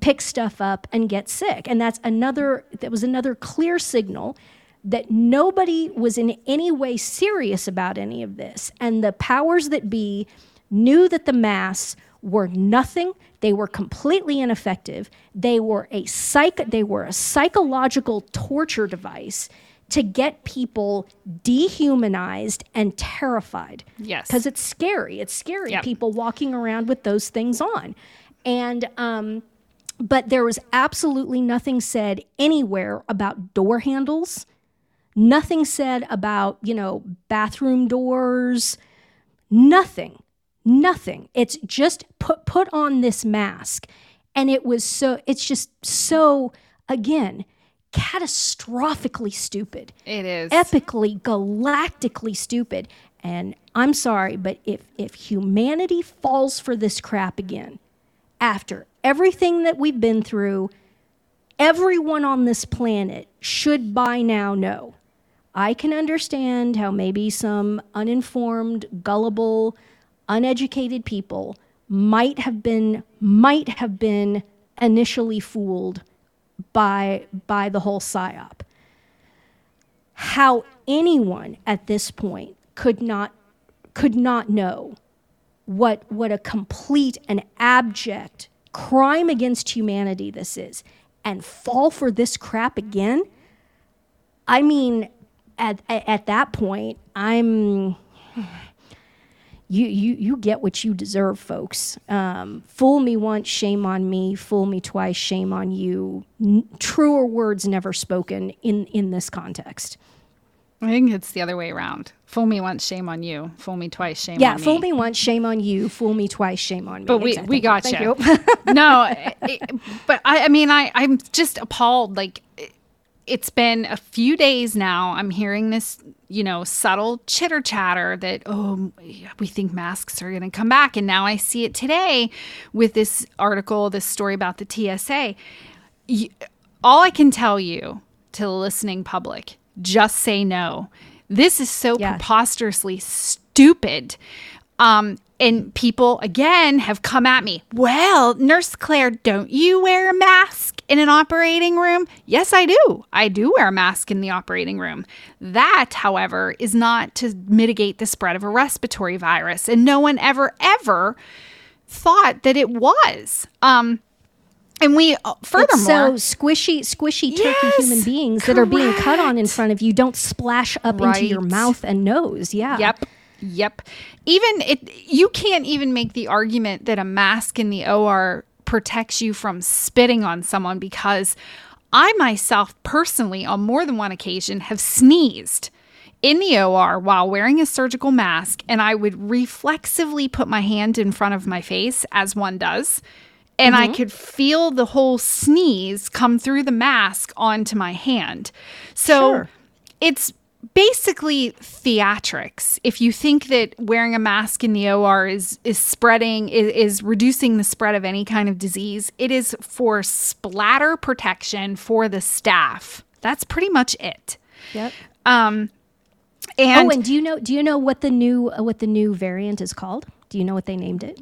pick stuff up and get sick. And that's another that was another clear signal that nobody was in any way serious about any of this. And the powers that be knew that the masks were nothing. They were completely ineffective. They were a psych they were a psychological torture device to get people dehumanized and terrified. Yes. because it's scary. It's scary. Yep. people walking around with those things on. And um but there was absolutely nothing said anywhere about door handles. Nothing said about you know bathroom doors. Nothing. Nothing. It's just put put on this mask. And it was so it's just so again catastrophically stupid. It is. epically galactically stupid. And i'm sorry but if if humanity falls for this crap again after everything that we've been through everyone on this planet should by now know. I can understand how maybe some uninformed gullible uneducated people might have been might have been initially fooled by by the whole psyop. How anyone at this point could not could not know what what a complete and abject crime against humanity this is and fall for this crap again? I mean at at that point i'm <sighs> you you you get what you deserve folks. Um, fool me once shame on me. Fool me twice shame on you. N- truer words never spoken in in this context I think it's the other way around. Fool me once, shame on you. Fool me twice, shame yeah on me. Yeah, fool me once shame on you fool me twice shame on me But we Exactly. we got Thank you. you. <laughs> no, it, but I, I mean, I I'm just appalled. Like it's been a few days now. I'm hearing this, you know, subtle chitter chatter that oh, we think masks are going to come back, and now I see it today with this article, this story about the TSA. Y- All I can tell you to the listening public, just say no. This is so Yeah. preposterously stupid. Um, and people again have come at me. Well, Nurse Claire, don't you wear a mask in an operating room? Yes, I do. I do wear a mask in the operating room. That, however, is not to mitigate the spread of a respiratory virus. And no one ever, ever thought that it was. Um, and we, uh, It's furthermore, so squishy, squishy turkey Yes, human beings that are being cut on in front of you don't splash up into your mouth and nose. Yeah. Yep. Yep. Even it you can't even make the argument that a mask in the OR protects you from spitting on someone because I myself personally on more than one occasion have sneezed in the OR while wearing a surgical mask and I would reflexively put my hand in front of my face as one does and I could feel the whole sneeze come through the mask onto my hand. So Sure. it's basically theatrics. If you think that wearing a mask in the OR is is spreading is, is reducing the spread of any kind of disease, it is for splatter protection for the staff. That's pretty much it. Yep. And, oh, and do you know? Do you know what the new uh, what the new variant is called? Do you know what they named it?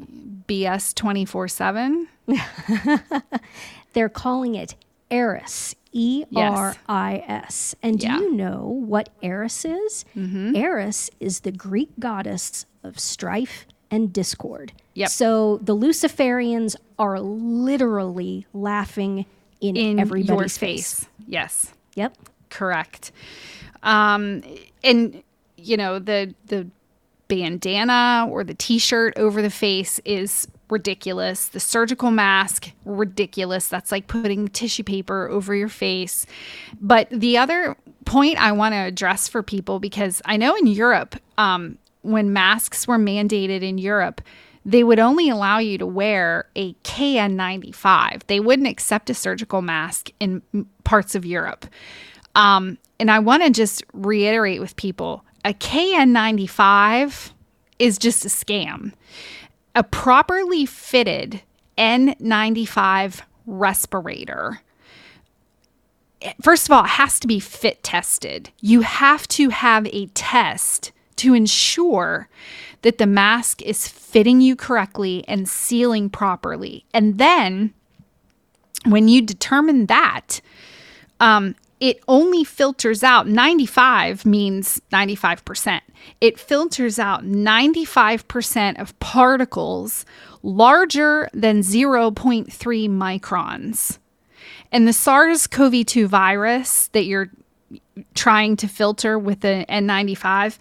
BS twenty four seven. <laughs> They're calling it Eris. E R I S. And do Yeah. you know what Eris is? Mm-hmm. Eris is the Greek goddess of strife and discord. Yep. So the Luciferians are literally laughing in, in everybody's face. face. Yes. Yep. correct um and you know the the bandana or the t-shirt over the face is ridiculous the surgical mask ridiculous that's like putting tissue paper over your face but the other point i want to address for people because i know in europe um when masks were mandated in europe they would only allow you to wear a KN95. They wouldn't accept a surgical mask in parts of Europe. Um, and I want to just reiterate with people a KN95 is just a scam. A properly fitted N95 respirator first of all, it has to be fit tested. You have to have a test to ensure that the mask is fitting you correctly and sealing properly. And then when you determine that, um, it only filters out 95 means 95%. It filters out 95% of particles larger than 0.3 microns. And the SARS CoV 2 virus that you're trying to filter with the N95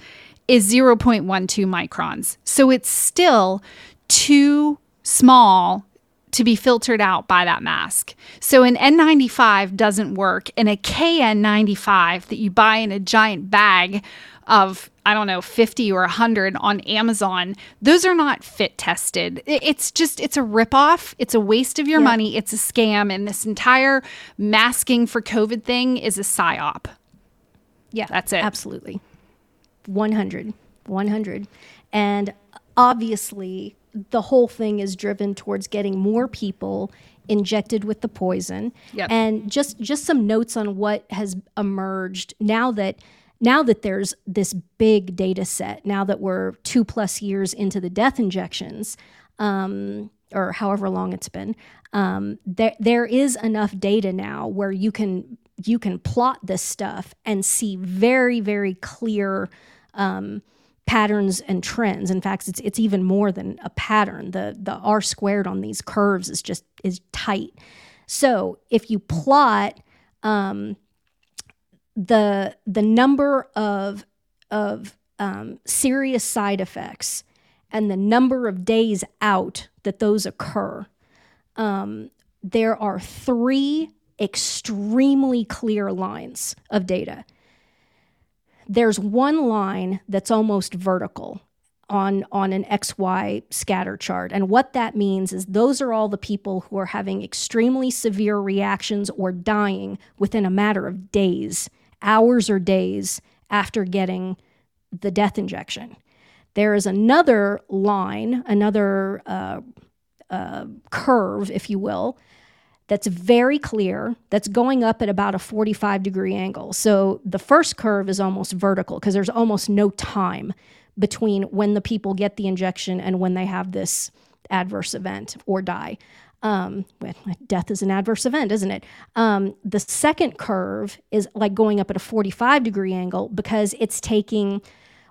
is 0.12 microns. So it's still too small to be filtered out by that mask. So an N95 doesn't work, and a KN95 that you buy in a giant bag of I don't know 50 or 100 on Amazon, those are not fit tested. It's just it's a ripoff. It's a waste of your Yep. money. It's a scam, and this entire masking for COVID thing is a psyop. Yeah, That's it. Absolutely. 100. 100. And obviously, the whole thing is driven towards getting more people injected with the poison. Yep. And just just some notes on what has emerged now that now that there's this big data set, now that we're two plus years into the death injections, um, or however long it's been, um, there there is enough data now where you can you can plot this stuff and see very very clear um, patterns and trends. In fact, it's it's even more than a pattern. The the R squared on these curves is just is tight. So if you plot um, the the number of of um, serious side effects and the number of days out that those occur, um, there are three extremely clear lines of data. There's one line that's almost vertical on, on an XY scatter chart. And what that means is those are all the people who are having extremely severe reactions or dying within a matter of days, hours or days after getting the death injection. There is another line, another uh, uh, curve, if you will, that's very clear, that's going up at about a 45 degree angle. So the first curve is almost vertical because there's almost no time between when the people get the injection and when they have this adverse event or die. Um, death is an adverse event, isn't it? Um, the second curve is like going up at a 45 degree angle because it's taking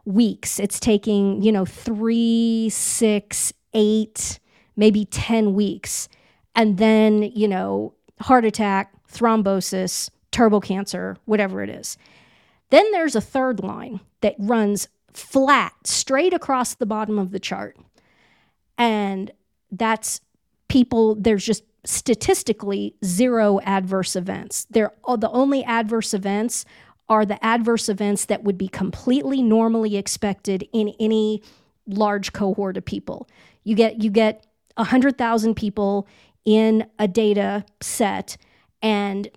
weeks. It's taking, you know, three, six, eight, maybe 10 weeks. And then, you know, heart attack, thrombosis, turbo cancer, whatever it is. Then there's a third line that runs flat, straight across the bottom of the chart. And that's people, there's just statistically zero adverse events. They're, the only adverse events are the adverse events that would be completely normally expected in any large cohort of people. You get you get 100,000 people in a data set and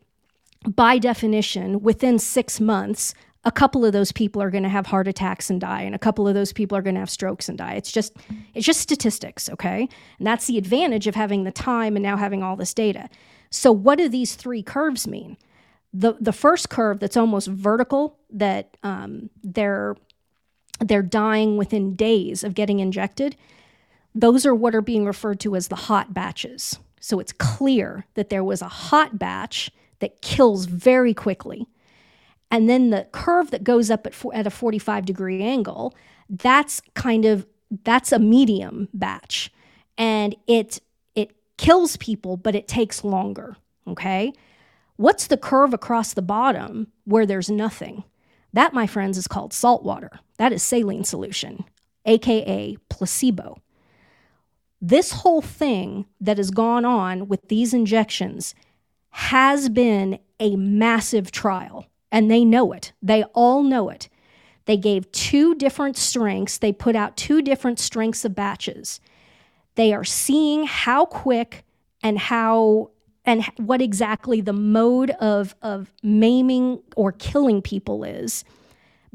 by definition within 6 months a couple of those people are going to have heart attacks and die and a couple of those people are going to have strokes and die. It's just it's just statistics okay? And that's the advantage of having the time and now having all this data. So what do these three curves mean? The the first curve that's almost vertical that um, they're they're dying within days of getting injected those are what are being referred to as the hot batches so it's clear that there was a hot batch that kills very quickly and then the curve that goes up at, at a 45 degree angle that's kind of that's a medium batch and it it kills people but it takes longer okay What's the curve across the bottom where there's nothing? That, my friends, is called salt water. That is saline solution, aka placebo. This whole thing that has gone on with these injections has been a massive trial, and they know it. They all know it. They gave two different strengths, they put out two different strengths of batches. They are seeing how quick and how and what exactly the mode of, of maiming or killing people is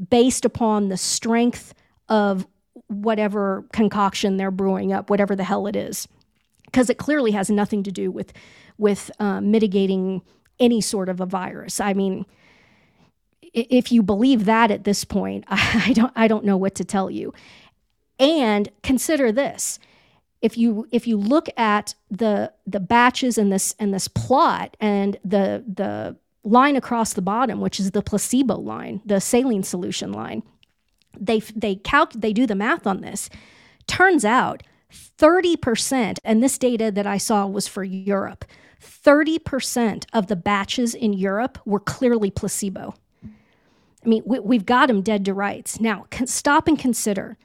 based upon the strength of whatever concoction they're brewing up, whatever the hell it is. Because it clearly has nothing to do with, with uh, mitigating any sort of a virus. I mean, if you believe that at this point, <laughs> I don't, I don't know what to tell you. And consider this if you if you look at the the batches in this and this plot and the the line across the bottom, which is the placebo line, the saline solution line, they they calc they do the math on this. Turns out 30%, and this data that I saw was for Europe, 30% of the batches in Europe were clearly placebo. I mean, we, have got them dead to rights. Now, stop and consider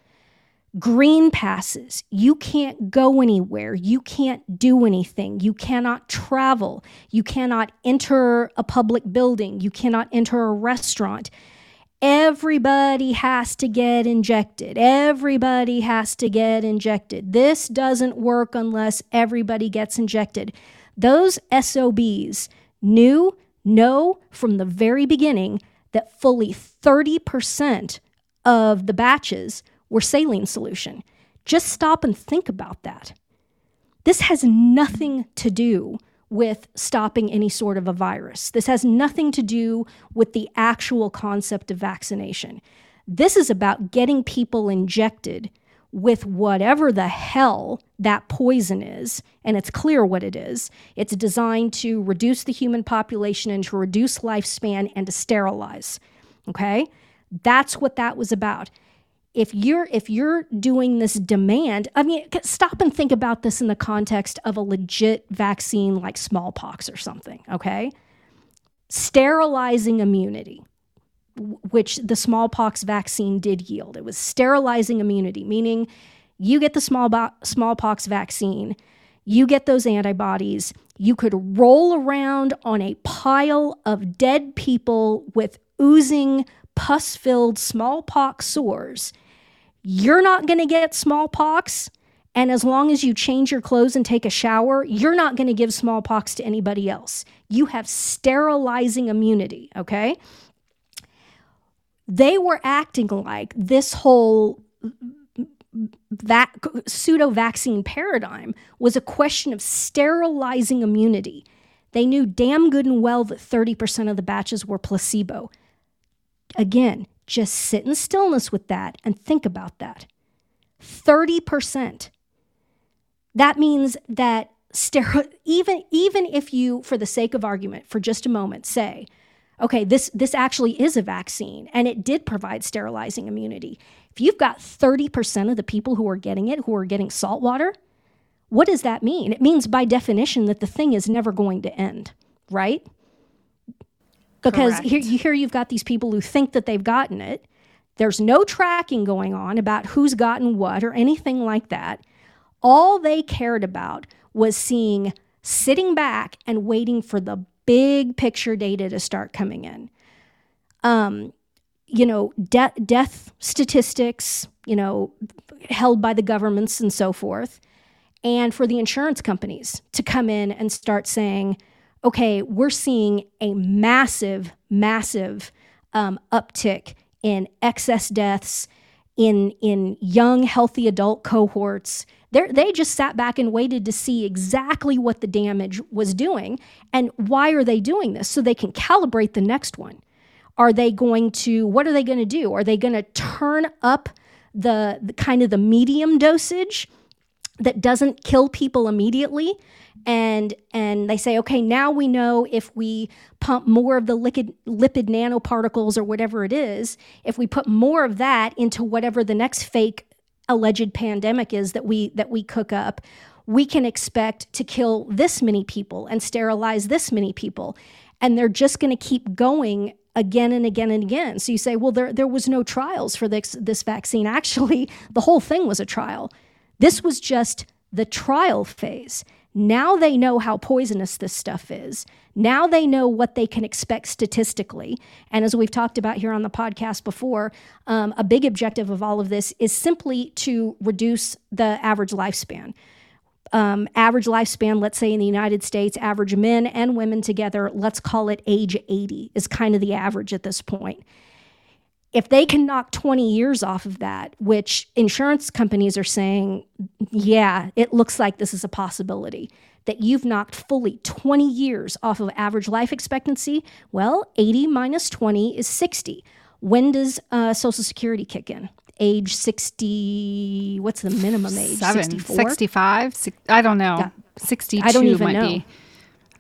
green passes. You can't go anywhere. You can't do anything. You cannot travel. You cannot enter a public building. You cannot enter a restaurant. Everybody has to get injected. Everybody has to get injected. This doesn't work unless everybody gets injected. Those SOBs knew, know from the very beginning that fully 30% of the batches were saline solution. Just stop and think about that. This has nothing to do with stopping any sort of a virus. This has nothing to do with the actual concept of vaccination. This is about getting people injected with whatever the hell that poison is, and it's clear what it is. It's designed to reduce the human population and to reduce lifespan and to sterilize. Okay? That's what that was about if you're if you're doing this demand i mean stop and think about this in the context of a legit vaccine like smallpox or something okay? Sterilizing immunity which the smallpox vaccine did yield. It was sterilizing immunity meaning you get the small smallpox vaccine you get those antibodies you could roll around on a pile of dead people with oozing pus filled smallpox sores you're not going to get smallpox. And as long as you change your clothes and take a shower, you're not going to give smallpox to anybody else. You have sterilizing immunity, okay? They were acting like this whole pseudo vaccine paradigm was a question of sterilizing immunity. They knew damn good and well that 30% of the batches were placebo. Again, just sit in stillness with that and think about that. 30%. That means that stero- <laughs> even even if you for the sake of argument for just a moment say okay this this actually is a vaccine and it did provide sterilizing immunity if you've got 30% of the people who are getting it who are getting salt water what does that mean it means by definition that the thing is never going to end right because Correct. here, here you've got these people who think that they've gotten it. There's no tracking going on about who's gotten what or anything like that. All they cared about was seeing, sitting back and waiting for the big picture data to start coming in. Um, you know, de- death statistics, you know, held by the governments and so forth, and for the insurance companies to come in and start saying, okay, we're seeing a massive, massive um, uptick in excess deaths in in young, healthy adult cohorts. They're, they just sat back and waited to see exactly what the damage was doing and why are they doing this so they can calibrate the next one. Are they going to? What are they going to do? Are they going to turn up the, the kind of the medium dosage that doesn't kill people immediately? And and they say okay now we know if we pump more of the lipid lipid nanoparticles or whatever it is if we put more of that into whatever the next fake alleged pandemic is that we that we cook up we can expect to kill this many people and sterilize this many people. And they're just going to keep going again and again and again. So you say well there there was no trials for this this vaccine. <laughs> Actually the whole thing was a trial. This was just the trial phase now they know how poisonous this stuff is. Now they know what they can expect statistically. And as we've talked about here on the podcast before, um, a big objective of all of this is simply to reduce the average lifespan. Um, average lifespan, let's say in the United States, average men and women together, let's call it age 80, is kind of the average at this point if they can knock 20 years off of that, which insurance companies are saying, yeah, it looks like this is a possibility, that you've knocked fully 20 years off of average life expectancy, well, 80 minus 20 is 60. When does uh, Social Security kick in? Age 60, what's the minimum age? Seven, 64? 65? I don't know. Yeah. 62 I don't even might know. be.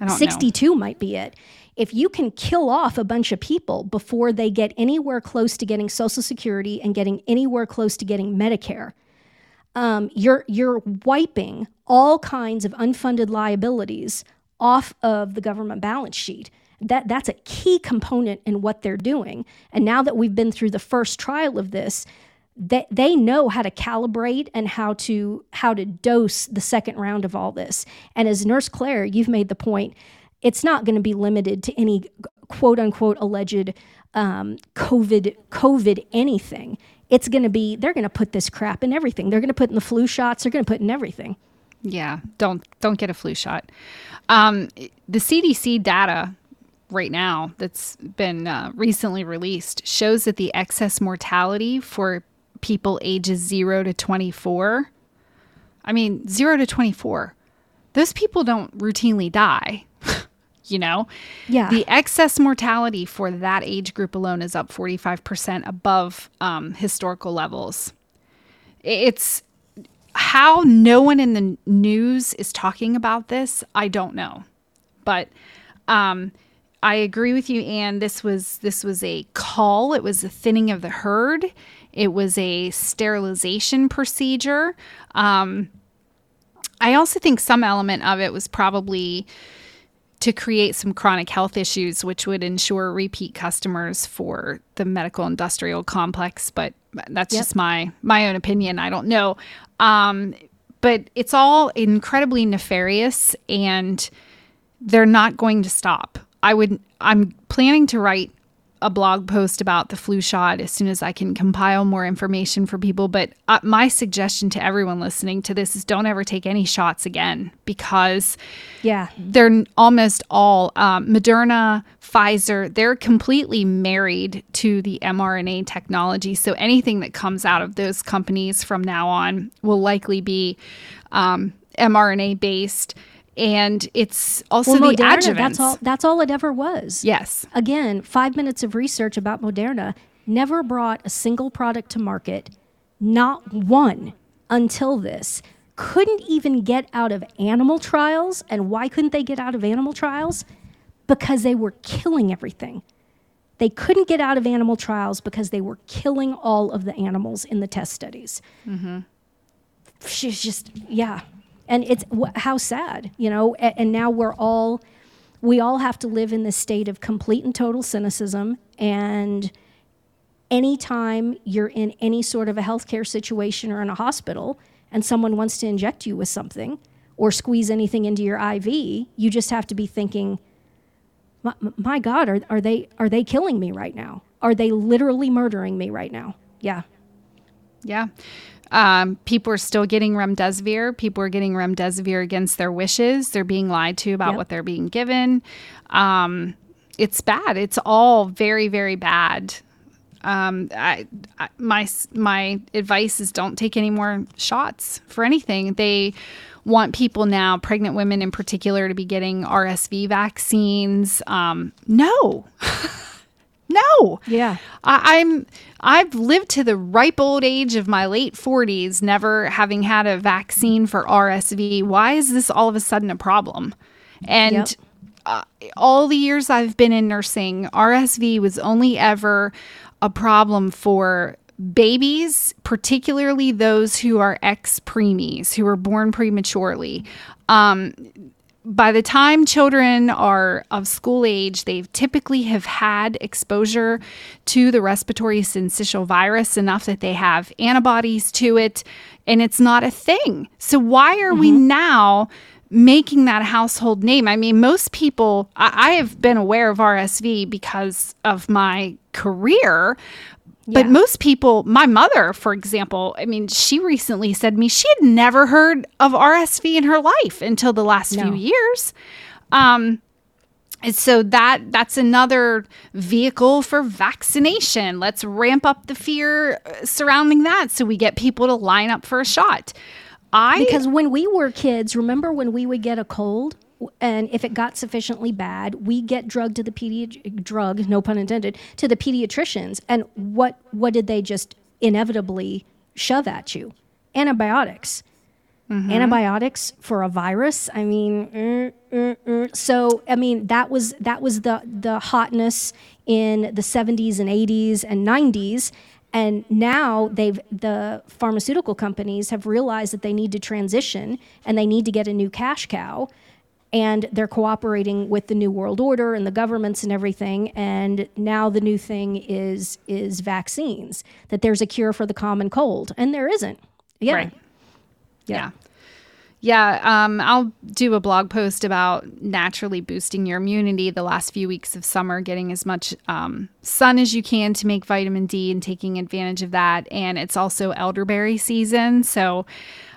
I don't 62 know. might be it if you can kill off a bunch of people before they get anywhere close to getting Social Security and getting anywhere close to getting Medicare, um, you're you're wiping all kinds of unfunded liabilities off of the government balance sheet. That that's a key component in what they're doing. And now that we've been through the first trial of this, they, they know how to calibrate and how to how to dose the second round of all this. And as Nurse Claire, you've made the point it's not going to be limited to any quote unquote alleged um, COVID COVID anything. It's going to be they're going to put this crap in everything. They're going to put in the flu shots. They're going to put in everything. Yeah, don't don't get a flu shot. Um, the CDC data right now that's been uh, recently released shows that the excess mortality for people ages 0 to 24 i mean 0 to 24 those people don't routinely die you know? Yeah. The excess mortality for that age group alone is up 45% above um, historical levels. It's how no one in the news is talking about this, I don't know. But um, I agree with you, Ann. This was this was a call. It was a thinning of the herd. It was a sterilization procedure. Um, I also think some element of it was probably to create some chronic health issues, which would ensure repeat customers for the medical industrial complex. But that's Yep. just my my own opinion. I don't know. Um, but it's all incredibly nefarious, and they're not going to stop. I would. I'm planning to write a blog post about the flu shot as soon as I can compile more information for people. But uh, my suggestion to everyone listening to this is don't ever take any shots again because Yeah. they're almost all um, Moderna, Pfizer, they're completely married to the mRNA technology. So anything that comes out of those companies from now on will likely be um, mRNA based. And it's also Well, the Moderna, adjuvants. that's all that's all it ever was. Yes. Again, five minutes of research about Moderna never brought a single product to market, not one until this. Couldn't even get out of animal trials. And why couldn't they get out of animal trials? Because they were killing everything. They couldn't get out of animal trials because they were killing all of the animals in the test studies. Mm-hmm. She's just, yeah. And it's how sad, you know, and now we're all, we all have to live in this state of complete and total cynicism. And anytime you're in any sort of a healthcare situation or in a hospital and someone wants to inject you with something or squeeze anything into your IV, you just have to be thinking, my, my God, are, are they are they killing me right now? Are they literally murdering me right now? Yeah. Yeah. Um, people are still getting remdesivir. People are getting remdesivir against their wishes. They're being lied to about Yep. what they're being given. Um, it's bad. It's all very, very bad. Um, I, I, my my advice is don't take any more shots for anything. They want people now, pregnant women in particular, to be getting RSV vaccines. Um, no, <laughs> no. Yeah. I, I'm I've lived to the ripe old age of my late 40s, never having had a vaccine for RSV. Why is this all of a sudden a problem? And Yep. uh, all the years I've been in nursing, RSV was only ever a problem for babies, particularly those who are ex preemies, who were born prematurely. Um, by the time children are of school age, they typically have had exposure to the respiratory syncytial virus enough that they have antibodies to it, and it's not a thing. So, why are we mm-hmm. now making that household name? I mean, most people, I, I have been aware of RSV because of my career. But most people, my mother, for example, I mean, she recently said to me she had never heard of RSV in her life until the last No. few years. Um, and so that that's another vehicle for vaccination. Let's ramp up the fear uh, surrounding that so we get people to line up for a shot. I Because when we were kids, remember when we would get a cold? And if it got sufficiently bad, we get drugged to the pedi- drug, no pun intended, to the pediatricians. And what what did they just inevitably shove at you? Antibiotics. Antibiotics for a virus. I mean, mm, mm, mm. so I mean that was that was the the hotness in the 70s and 80s and 90s. And now they've the pharmaceutical companies have realized that they need to transition and they need to get a new cash cow. And they're cooperating with the new world order and the governments and everything. And now the new thing is is vaccines. That there's a cure for the common cold, and there isn't. Yeah. Right. Yeah. Yeah, um, I'll do a blog post about naturally boosting your immunity the last few weeks of summer, getting as much um, sun as you can to make vitamin D and taking advantage of that. And it's also elderberry season. So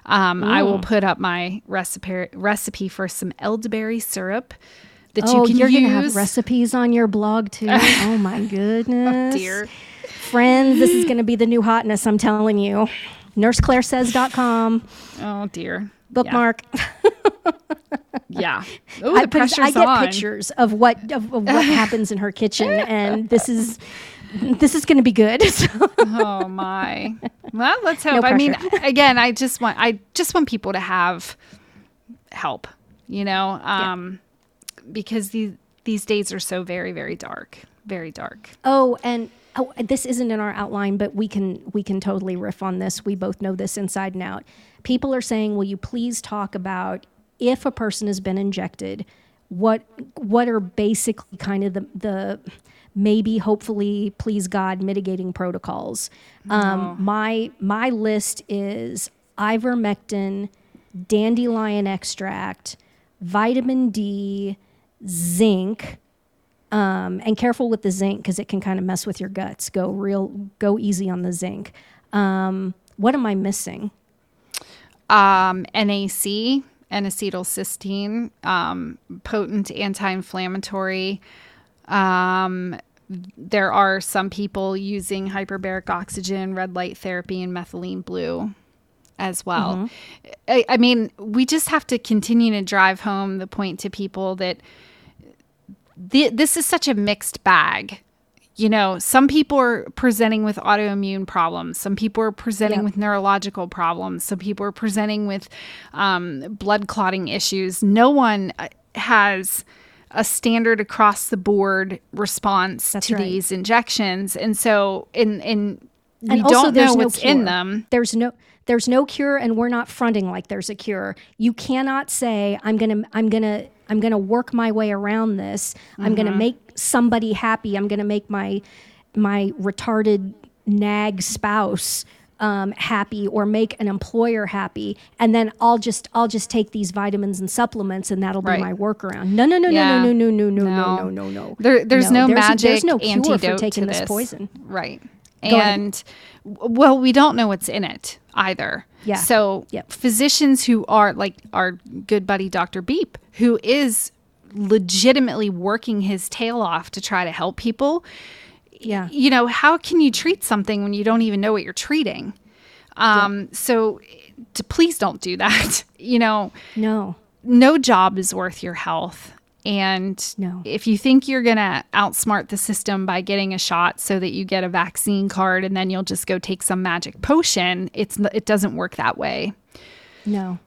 um, I will put up my recipe, recipe for some elderberry syrup that Oh, you can you're use. gonna have recipes on your blog too. <laughs> oh my goodness, Dear. friends, this is gonna be the new hotness. I'm telling you. NurseClaireSays.com Oh, dear. bookmark. Yeah. <laughs> Oh, I, the put- pressure's I get on. pictures of what of, of what <laughs> happens in her kitchen, and this is this is going to be good. <laughs> So, oh my well let's hope No i mean <laughs> again i just want i just want people to have help you know um because these these days are so very, very dark, very dark. Oh, and oh, this isn't in our outline, but we can we can totally riff on this. We both know this inside and out. People are saying, "Will you please talk about if a person has been injected? What what are basically kind of the the maybe hopefully please God mitigating protocols?" Um, my my list is ivermectin, dandelion extract, vitamin D, zinc. Um, and careful with the zinc because it can kind of mess with your guts. Go real, go easy on the zinc. Um, what am I missing? Um, NAC, N-acetylcysteine, um, potent anti-inflammatory. Um, there are some people using hyperbaric oxygen, red light therapy, and methylene blue as well. I, I mean, we just have to continue to drive home the point to people that the, this is such a mixed bag. You know, some people are presenting with autoimmune problems. Some people are presenting Yep. with neurological problems. Some people are presenting with um, blood clotting issues. No one uh, has a standard across the board response That's to right. these injections, and so in in we and also don't know what's cure. in them. There's no there's no cure and we're not fronting like there's a cure. You cannot say I'm going to I'm going to I'm going to work my way around this. I'm going to Mm-hmm. make somebody happy. I'm going to make my my retarded nag spouse um, happy or make an employer happy and then I'll just I'll just take these vitamins and supplements and that'll Right. be my workaround. No no no Yeah. no no no no no No. no no no. There, there's no, there's, magic there's no cure antidote for taking this this poison. right? And well, we don't know what's in it either. Yeah. So Yep. physicians who are like our good buddy Dr. Beep, who is legitimately working his tail off to try to help people. Yeah. You know, how can you treat something when you don't even know what you're treating? Um, so to, please don't do that. <laughs> you know, No. no job is worth your health. And No. if you think you're going to outsmart the system by getting a shot so that you get a vaccine card and then you'll just go take some magic potion, it's it doesn't work that way. No.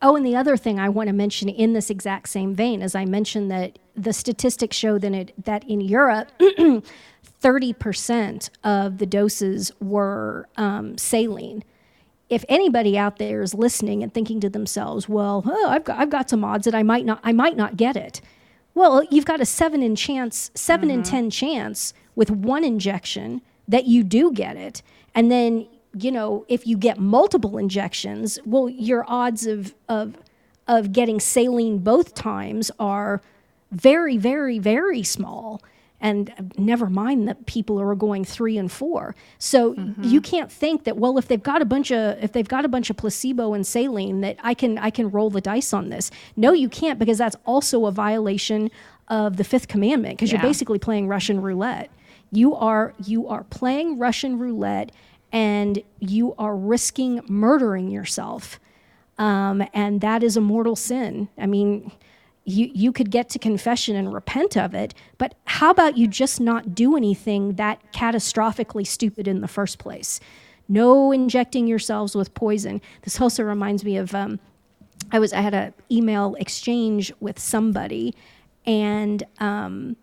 Oh, and the other thing I want to mention in this exact same vein, as I mentioned that the statistics show that it, that in Europe, <clears throat> thirty percent of the doses were um, saline. If anybody out there is listening and thinking to themselves, "Well, oh, I've got I've got some odds that I might not I might not get it," well, you've got a seven in chance, 7 in ten chance with one injection that you do get it, and then you know if you get multiple injections, well, your odds of of of getting saline both times are very, very, very small. And never mind that people are going three and four. So you can't think that well, if they've got a bunch of if they've got a bunch of placebo and saline, that I can I can roll the dice on this. No, you can't because that's also a violation of the fifth commandment because you're basically playing Russian roulette. You are you are playing Russian roulette and you are risking murdering yourself um, and that is a mortal sin. I mean, you you could get to confession and repent of it, but how about you just not do anything that catastrophically stupid in the first place? No injecting yourselves with poison. This also reminds me of um, I was I had a email exchange with somebody, and um,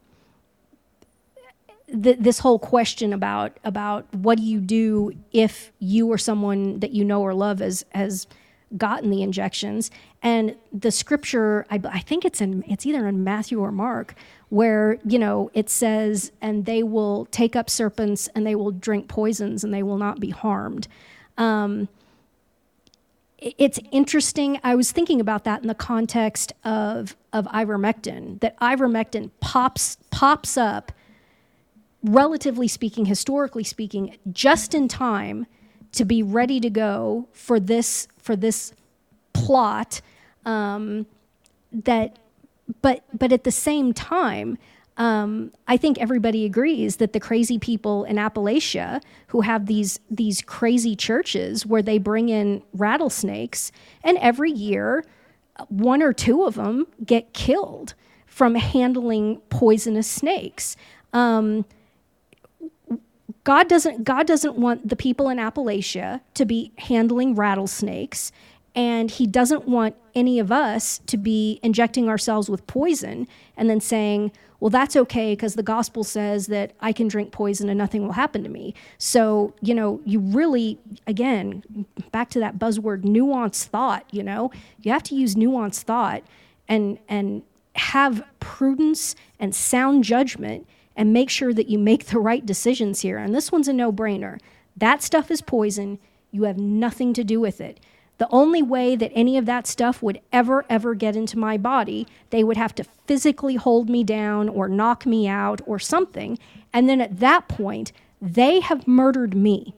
th- this whole question about about what do you do if you or someone that you know or love has has gotten the injections and the scripture I, I think it's in it's either in matthew or mark where you know it says and they will take up serpents and they will drink poisons and they will not be harmed um, it's interesting. I was thinking about that in the context of of ivermectin. That ivermectin pops pops up, relatively speaking, historically speaking, just in time to be ready to go for this for this plot. Um, that, but but at the same time. Um, I think everybody agrees that the crazy people in Appalachia who have these these crazy churches where they bring in rattlesnakes, and every year one or two of them get killed from handling poisonous snakes. Um, God doesn't God doesn't want the people in Appalachia to be handling rattlesnakes And he doesn't want any of us to be injecting ourselves with poison and then saying, well, that's okay because the gospel says that I can drink poison and nothing will happen to me. So, you know, you really, again, back to that buzzword, nuanced thought, you know, you have to use nuanced thought and, and have prudence and sound judgment and make sure that you make the right decisions here. And this one's a no brainer. That stuff is poison. You have nothing to do with it. The only way that any of that stuff would ever, ever get into my body, they would have to physically hold me down or knock me out or something. And then at that point, they have murdered me.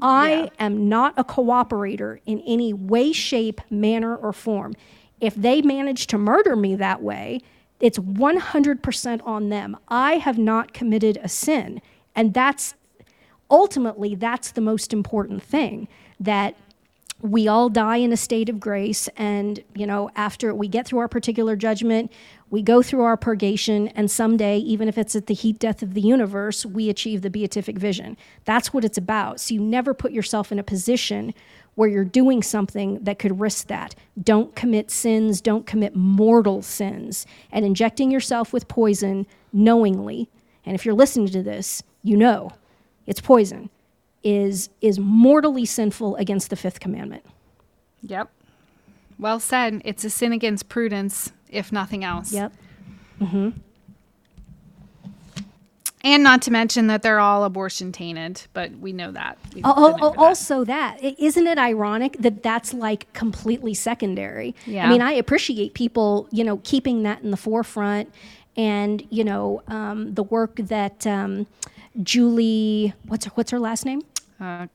I Yeah. am not a cooperator in any way, shape, manner, or form. If they manage to murder me that way, it's 100% on them. I have not committed a sin. And that's ultimately, that's the most important thing that we all die in a state of grace and you know after we get through our particular judgment we go through our purgation and someday even if it's at the heat death of the universe we achieve the beatific vision. That's what it's about. So you never put yourself in a position where you're doing something that could risk that. Don't commit sins. Don't commit mortal sins. And injecting yourself with poison knowingly. And if you're listening to this you know it's poison is is mortally sinful against the fifth commandment. Yep. Well said. It's a sin against prudence, if nothing else. Yep. And not to mention that they're all abortion tainted, but we know that. Oh, that. also that I- isn't it ironic that that's like completely secondary? Yeah. I mean, I appreciate people, you know, keeping that in the forefront, and you know, um, the work that um, Julie, what's her, what's her last name? Uh,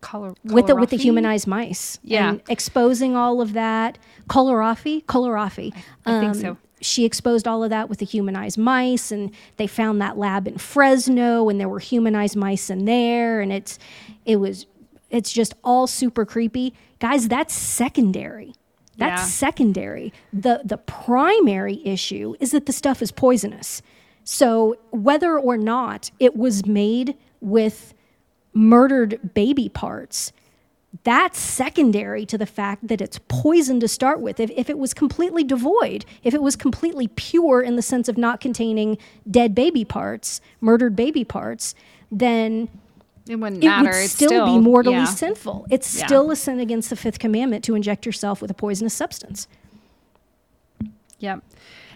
color, with the with the humanized mice. Yeah. and exposing all of that. Coloraffi, Coloraffi. I think so. She exposed all of that with the humanized mice, and they found that lab in Fresno, and there were humanized mice in there, and it's it was it's just all super creepy, guys. That's secondary. That's Yeah. secondary. the The primary issue is that the stuff is poisonous. So whether or not it was made with murdered baby parts, that's secondary to the fact that it's poison to start with. If, if it was completely devoid, if it was completely pure in the sense of not containing dead baby parts, murdered baby parts, then It wouldn't it matter. would It's still, be mortally yeah. sinful. It's Yeah. still a sin against the fifth commandment to inject yourself with a poisonous substance. Yep.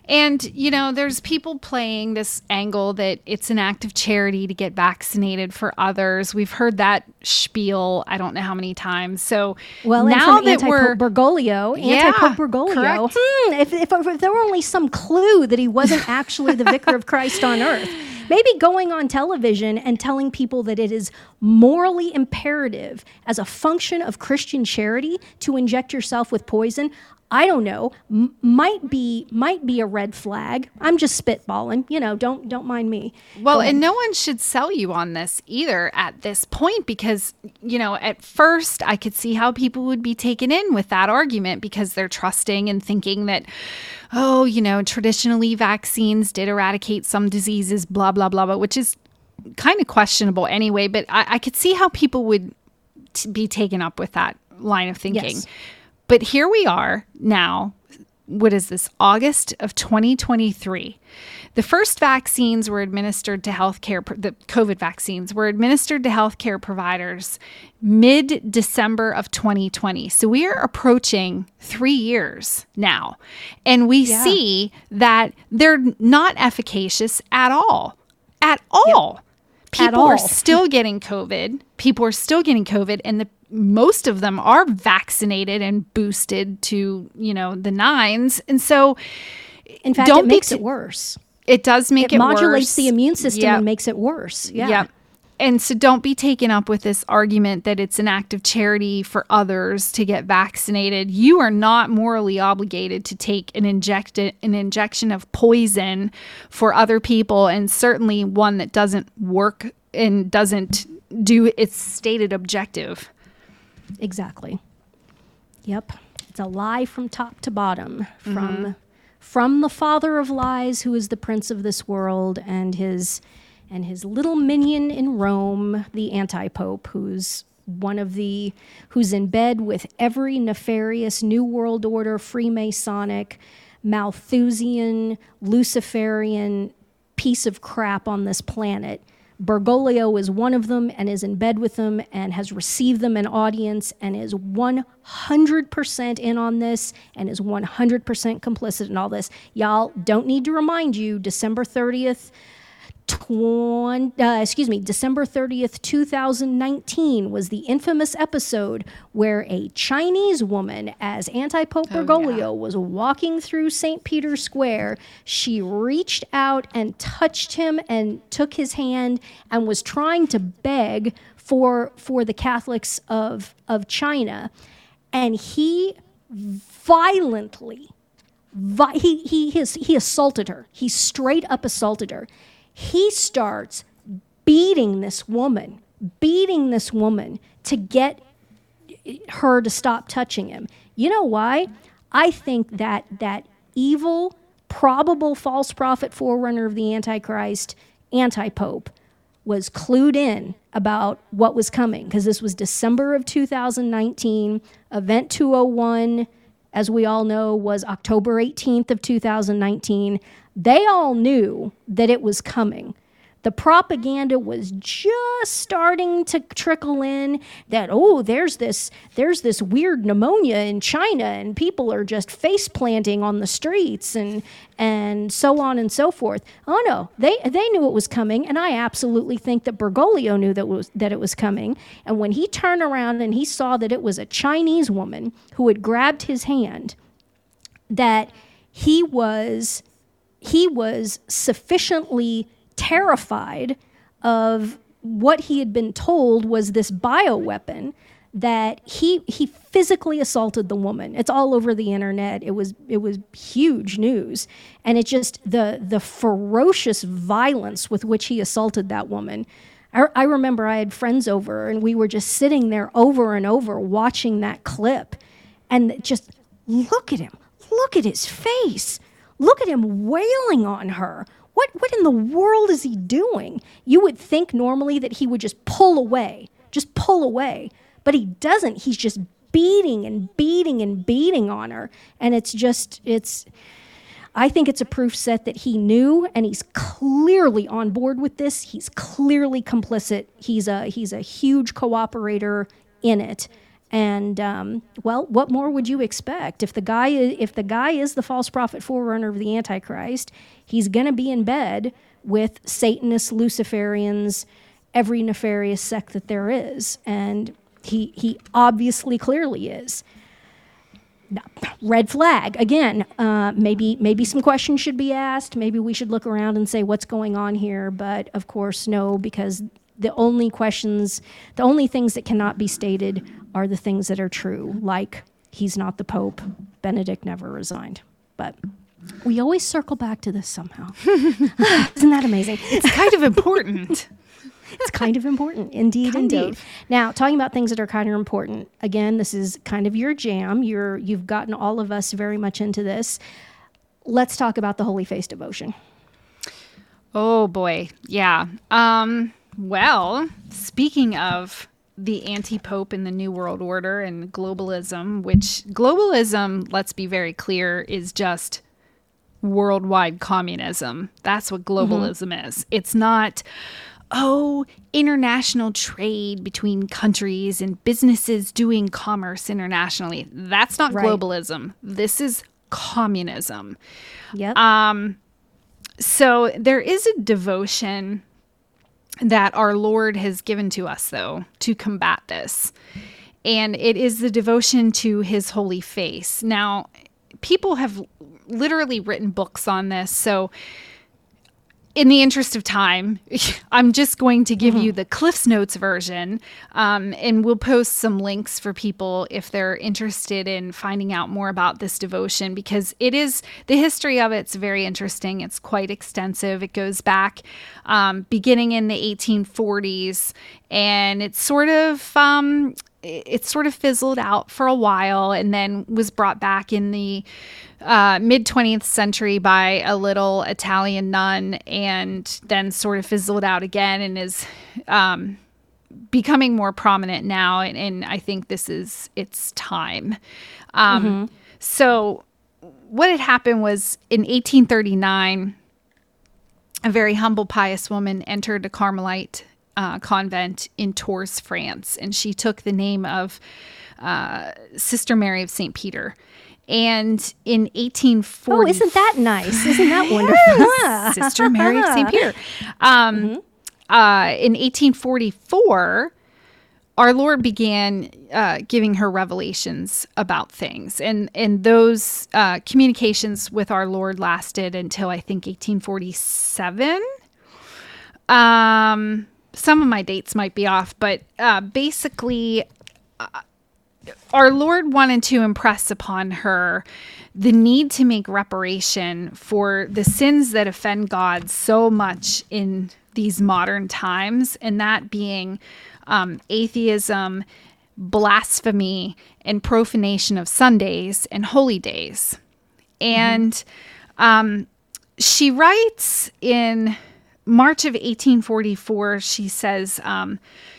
And, you know, there's people playing this angle that it's an act of charity to get vaccinated for others. We've heard that spiel, I don't know how many times. So Well, now that we're. Bergoglio, Yeah, anti-Pope Bergoglio. Hmm, if, if, if there were only some clue that he wasn't <laughs> actually the vicar of Christ on earth, maybe going on television and telling people that it is morally imperative as a function of Christian charity to inject yourself with poison. I don't know. M- might be might be a red flag. I'm just spitballing. You know, don't don't mind me. Well, and no one should sell you on this either at this point because, you know, at first I could see how people would be taken in with that argument because they're trusting and thinking that, oh, you know, traditionally vaccines did eradicate some diseases, blah, blah, blah, blah, which is kind of questionable anyway. But I, I could see how people would t- be taken up with that line of thinking. Yes. But here we are now. What is this? August of 2023. The first vaccines were administered to healthcare, the COVID vaccines were administered to healthcare providers mid December of 2020. So we are approaching three years now. And we see that they're not efficacious at all. At all. People all. are still getting COVID. People are still getting COVID, and the most of them are vaccinated and boosted to you know the nines. And so in fact, it makes t- it worse. it does make It it, modulates worse. the immune system Yep. and makes it worse. Yeah. Yep. And so don't be taken up with this argument that it's an act of charity for others to get vaccinated. You are not morally obligated to take an inject an injection of poison for other people and certainly one that doesn't work and doesn't do its stated objective. Exactly. Yep. It's a lie from top to bottom from Mm-hmm. from the father of lies who is the prince of this world and his and his little minion in Rome, the anti-pope who's one of the who's in bed with every nefarious New World Order, Freemasonic, Malthusian, Luciferian piece of crap on this planet. Bergoglio is one of them and is in bed with them and has received them an audience and is 100% in on this and is 100% complicit in all this. Y'all don't need to remind you, December 30th, 20, uh, excuse me, December 30th, 2019 was the infamous episode where a Chinese woman, as anti Pope Oh, Bergoglio yeah. was walking through St. Peter's Square, she reached out and touched him and took his hand and was trying to beg for for the Catholics of of China, and he violently vi- he he his, he assaulted her. He straight up assaulted her. He starts beating this woman, beating this woman to get her to stop touching him. You know why? I think that that evil, probable false prophet forerunner of the Antichrist, anti-pope, was clued in about what was coming because this was December of 2019. Event 201, as we all know, was October 18th of 2019. They all knew that it was coming. The propaganda was just starting to trickle in that oh there's this there's this weird pneumonia in China and people are just face planting on the streets and and so on and so forth. Oh no, they they knew it was coming and I absolutely think that Bergoglio knew that was that it was coming and when he turned around and he saw that it was a Chinese woman who had grabbed his hand that he was he was sufficiently terrified of what he had been told was this bioweapon that he he physically assaulted the woman. It's all over the internet. It was it was huge news, and it just the the ferocious violence with which he assaulted that woman. I, I remember I had friends over, and we were just sitting there over and over watching that clip, and just look at him, look at his face, look at him wailing on her. What what in the world is he doing? You would think normally that he would just pull away, just pull away, but he doesn't. He's just beating and beating and beating on her, and it's just it's. I think it's a proof set that he knew, and he's clearly on board with this. He's clearly complicit. He's a he's a huge cooperator in it. And um, well, what more would you expect? If the guy if the guy is the false prophet forerunner of the Antichrist? He's going to be in bed with Satanists, Luciferians, every nefarious sect that there is, and he he obviously clearly is. Red flag again uh, maybe maybe some questions should be asked. Maybe we should look around and say what's going on here? But of course no because the only questions the only things that cannot be stated are the things that are true like he's not the pope benedict never resigned but we always circle back to this somehow <laughs> isn't that amazing It's kind of important. <laughs> it's kind of important indeed Kind indeed of. now talking about things that are kind of important again this is kind of your jam you're you've gotten all of us very much into this let's talk about the holy face devotion Oh boy. Yeah. Um well, speaking of the anti-pope and the new world order and globalism, which globalism, let's be very clear, is just worldwide communism. That's what mm-hmm. globalism is. It's not oh, international trade between countries and businesses doing commerce internationally. That's not Right. globalism. This is communism. yep um, So there is a devotion that our Lord has given to us, though, to combat this. And it is the devotion to his holy face. Now, people have literally written books on this. So, in the interest of time, <laughs> I'm just going to give you the Cliffs Notes version, um, and we'll post some links for people if they're interested in finding out more about this devotion because it is the history of it's very interesting. It's quite extensive. It goes back um, beginning in the 1840s, and it's sort of um, it sort of fizzled out for a while, and then was brought back in the uh, mid 20th century by a little Italian nun and then sort of fizzled out again and is um, becoming more prominent now, and, and I think this is its time. Um, So, what had happened was in 1839, a very humble, pious woman entered a Carmelite uh, convent in Tours, France, and she took the name of uh, Sister Mary of St. Peter. And in 1840, Oh, isn't that nice? Isn't that wonderful? <laughs> Sister Mary of St. Peter. Um, uh, in 1844, our Lord began uh, giving her revelations about things, and and those uh, communications with our Lord lasted until I think 1847. Um, some of my dates might be off, but uh, basically, our Lord wanted to impress upon her the need to make reparation for the sins that offend God so much in these modern times, and that being um, atheism, blasphemy, and profanation of Sundays and holy days. And um, she writes in March of 1844, she says, um,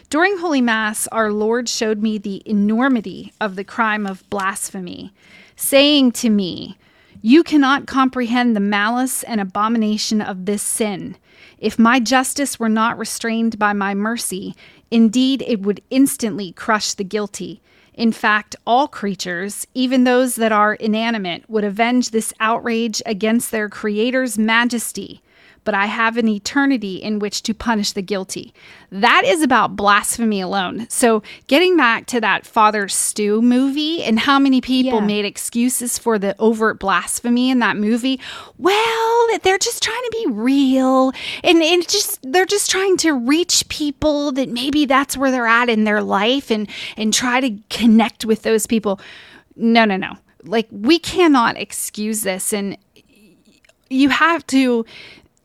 During Holy Mass, our Lord showed me the enormity of the crime of blasphemy, saying to me, You cannot comprehend the malice and abomination of this sin. If my justice were not restrained by my mercy, indeed it would instantly crush the guilty. In fact, all creatures, even those that are inanimate, would avenge this outrage against their Creator's majesty. But I have an eternity in which to punish the guilty. That is about blasphemy alone. So, getting back to that Father Stu movie and how many people Yeah. made excuses for the overt blasphemy in that movie, well, they're just trying to be real and, and just they're just trying to reach people that maybe that's where they're at in their life and and try to connect with those people. No, no, no. Like we cannot excuse this and you have to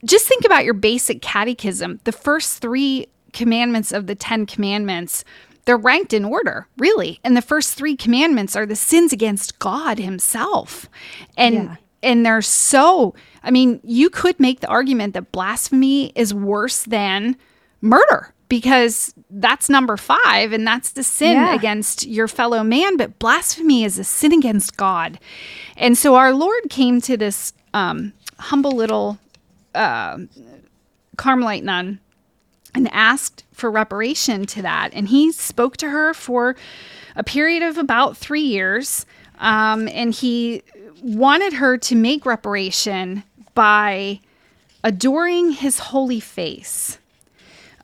just think about your basic catechism. The first three commandments of the Ten Commandments, they're ranked in order, really. And the first three commandments are the sins against God Himself. And Yeah. and they're so I mean, you could make the argument that blasphemy is worse than murder because that's number five and that's the sin Yeah. against your fellow man but blasphemy is a sin against god and so our lord came to this um, humble little uh, carmelite nun and asked for reparation to that and he spoke to her for a period of about three years um, and he wanted her to make reparation by adoring his holy face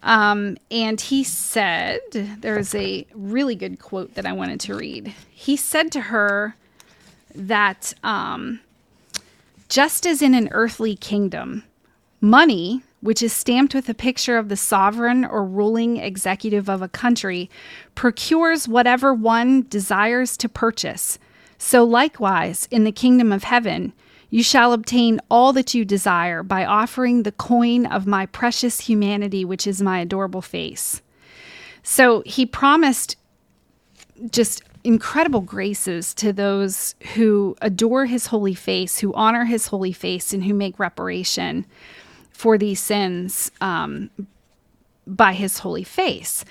um, and he said, there's a really good quote that I wanted to read. He said to her that um, just as in an earthly kingdom, money, which is stamped with a picture of the sovereign or ruling executive of a country, procures whatever one desires to purchase. So likewise, in the kingdom of heaven, you shall obtain all that you desire by offering the coin of my precious humanity, which is my adorable face. So he promised just incredible graces to those who adore his holy face, who honor his holy face, and who make reparation for these sins um, by his holy face.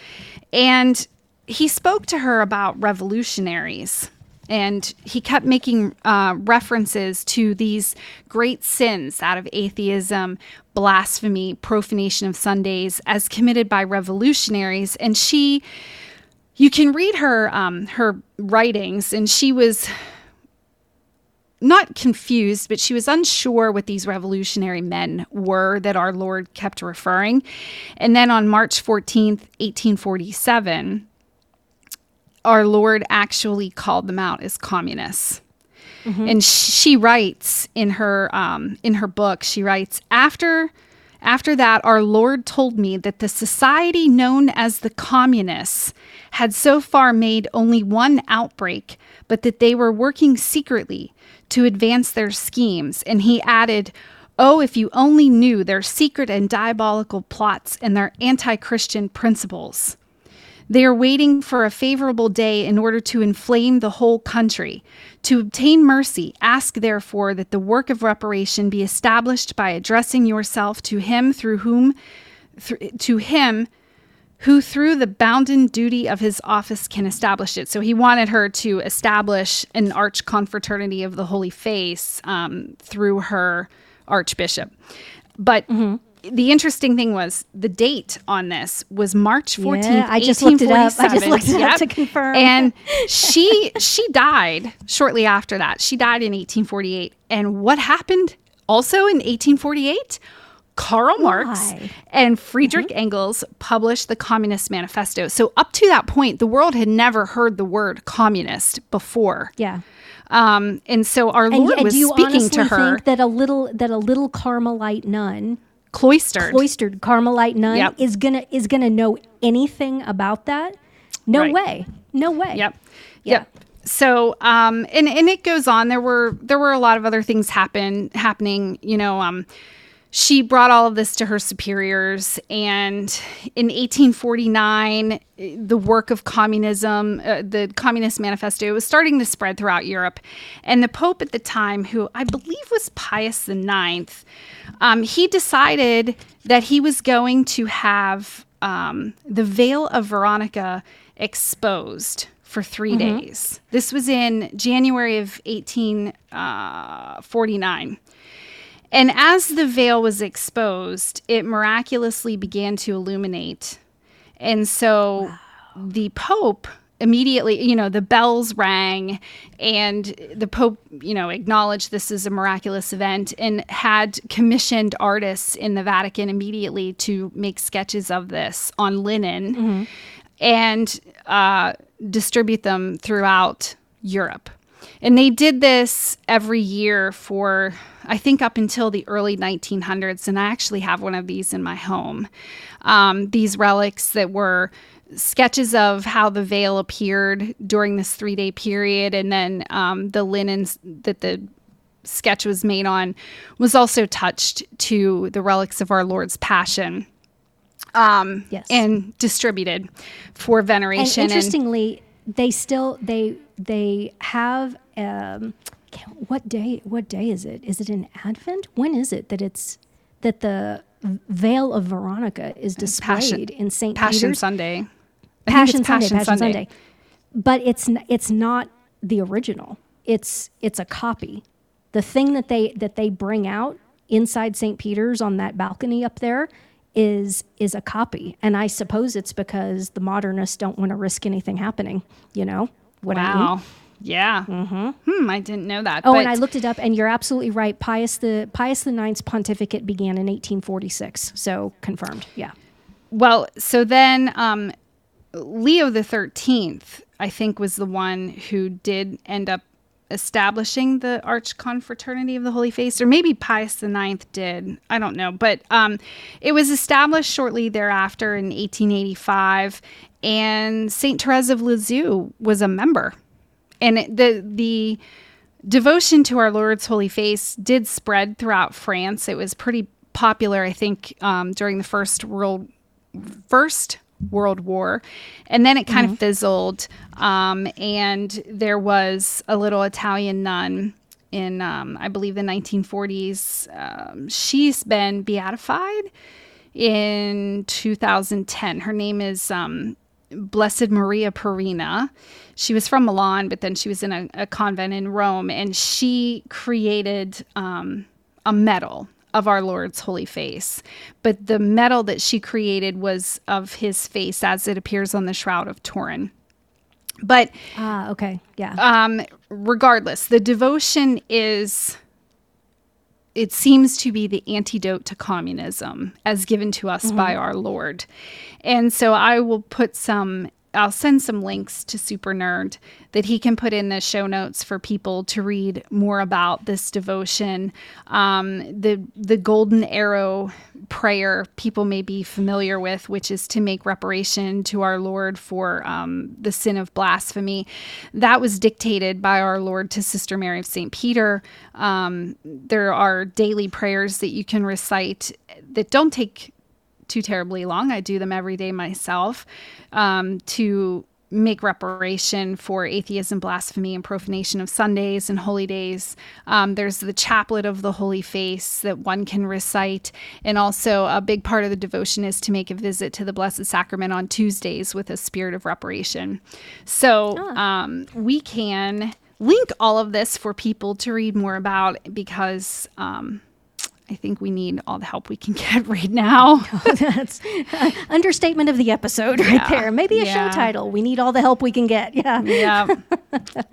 And he spoke to her about revolutionaries. And he kept making uh, references to these great sins out of atheism, blasphemy, profanation of Sundays as committed by revolutionaries. And she, you can read her um, her writings, and she was not confused, but she was unsure what these revolutionary men were that our Lord kept referring. And then on March 14th, 1847, our Lord actually called them out as communists. And she writes in her um, in her book, she writes after after that, our Lord told me that the society known as the communists had so far made only one outbreak, but that they were working secretly to advance their schemes. And he added, Oh, if you only knew their secret and diabolical plots and their anti Christian principles. They are waiting for a favorable day in order to inflame the whole country. To obtain mercy, ask therefore that the work of reparation be established by addressing yourself to him through whom th- to him who through the bounden duty of his office can establish it. So he wanted her to establish an arch confraternity of the Holy Face um, through her archbishop. But the interesting thing was the date on this was March 14th, Yeah, I just looked it up. I just looked it up to confirm. And she she died shortly after that. She died in 1848. And what happened also in 1848? Karl Marx Why? and Friedrich Mm-hmm. Engels published the Communist Manifesto. So up to that point, the world had never heard the word communist before. Yeah. Um, and so our And, Lord and was you speaking to her, think that a little that a little Carmelite nun, cloistered. cloistered Carmelite nun, Yep. is gonna is gonna know anything about that? No Right. way. No way. Yep. Yeah. Yep. So um and and it goes on. There were there were a lot of other things happen happening, you know, um she brought all of this to her superiors. And in 1849 the work of communism uh, the communist manifesto was starting to spread throughout europe. And the pope at the time who i believe was pius IX, um, he decided that he was going to have um, the veil of veronica exposed for 3 days. This was in january of 1849 and as the veil was exposed, it miraculously began to illuminate. And so the Pope immediately, you know, the bells rang and the Pope, you know, acknowledged this as a miraculous event and had commissioned artists in the Vatican immediately to make sketches of this on linen and uh, distribute them throughout Europe. And they did this every year for, I think, up until the early 1900s. And I actually have one of these in my home. Um, these relics that were sketches of how the veil appeared during this three day period, and then um, the linens that the sketch was made on was also touched to the relics of our Lord's Passion um, Yes. and distributed for veneration. and- interestingly, they still they they have um, what day what day is it? Is it an Advent? When is it that it's that the veil of Veronica is displayed Passion- in St. Passion Peter's? Sunday. Passion it's Sunday, Passion Sunday. But it's it's not the original. It's it's a copy. The thing that they that they bring out inside St. Peter's on that balcony up there is is a copy. And I suppose it's because the modernists don't want to risk anything happening, you know? What I mean? Yeah. Mm-hmm. Hmm. I didn't know that. Oh, but and I looked it up, and you're absolutely right. Pius the Pius the Ninth's pontificate began in 1846, so confirmed. Yeah. well, so then um, Leo the Thirteenth, I think, was the one who did end up establishing the Arch Confraternity of the Holy Face, or maybe Pius the Ninth did. I don't know, but um, it was established shortly thereafter in 1885, and Saint Therese of Lisieux was a member, and the the devotion to our Lord's Holy Face did spread throughout France. It was pretty popular, I think, um, during the first world first World War, and then it kind of fizzled. Um, and there was a little Italian nun in, um, I believe, the 1940s. Um, she's been beatified in 2010. Her name is um, Blessed Maria Pierina. She was from Milan, but then she was in a, a convent in Rome, and she created um, a medal of our Lord's holy face. But the medal that she created was of his face as it appears on the Shroud of Turin. But Ah, okay. Yeah. um, regardless, the devotion is, it seems to be the antidote to communism as given to us by our Lord. And so I will put some, I'll send some links to Super Nerd that he can put in the show notes for people to read more about this devotion. Um, the, the Golden Arrow prayer people may be familiar with, which is to make reparation to our Lord for um, the sin of blasphemy. That was dictated by our Lord to Sister Mary of St. Peter. Um, there are daily prayers that you can recite that don't take too terribly long. I do them every day myself um, to make reparation for atheism, blasphemy, and profanation of Sundays and holy days. Um, there's the chaplet of the Holy Face that one can recite. And also, a big part of the devotion is to make a visit to the Blessed Sacrament on Tuesdays with a spirit of reparation. So um, we can link all of this for people to read more about because. Um, I think we need all the help we can <laughs> get right now. <laughs> That's uh, understatement of the episode right Yeah. there. Maybe a Yeah. show title. We need all the help we can get. <laughs> Yeah. yeah.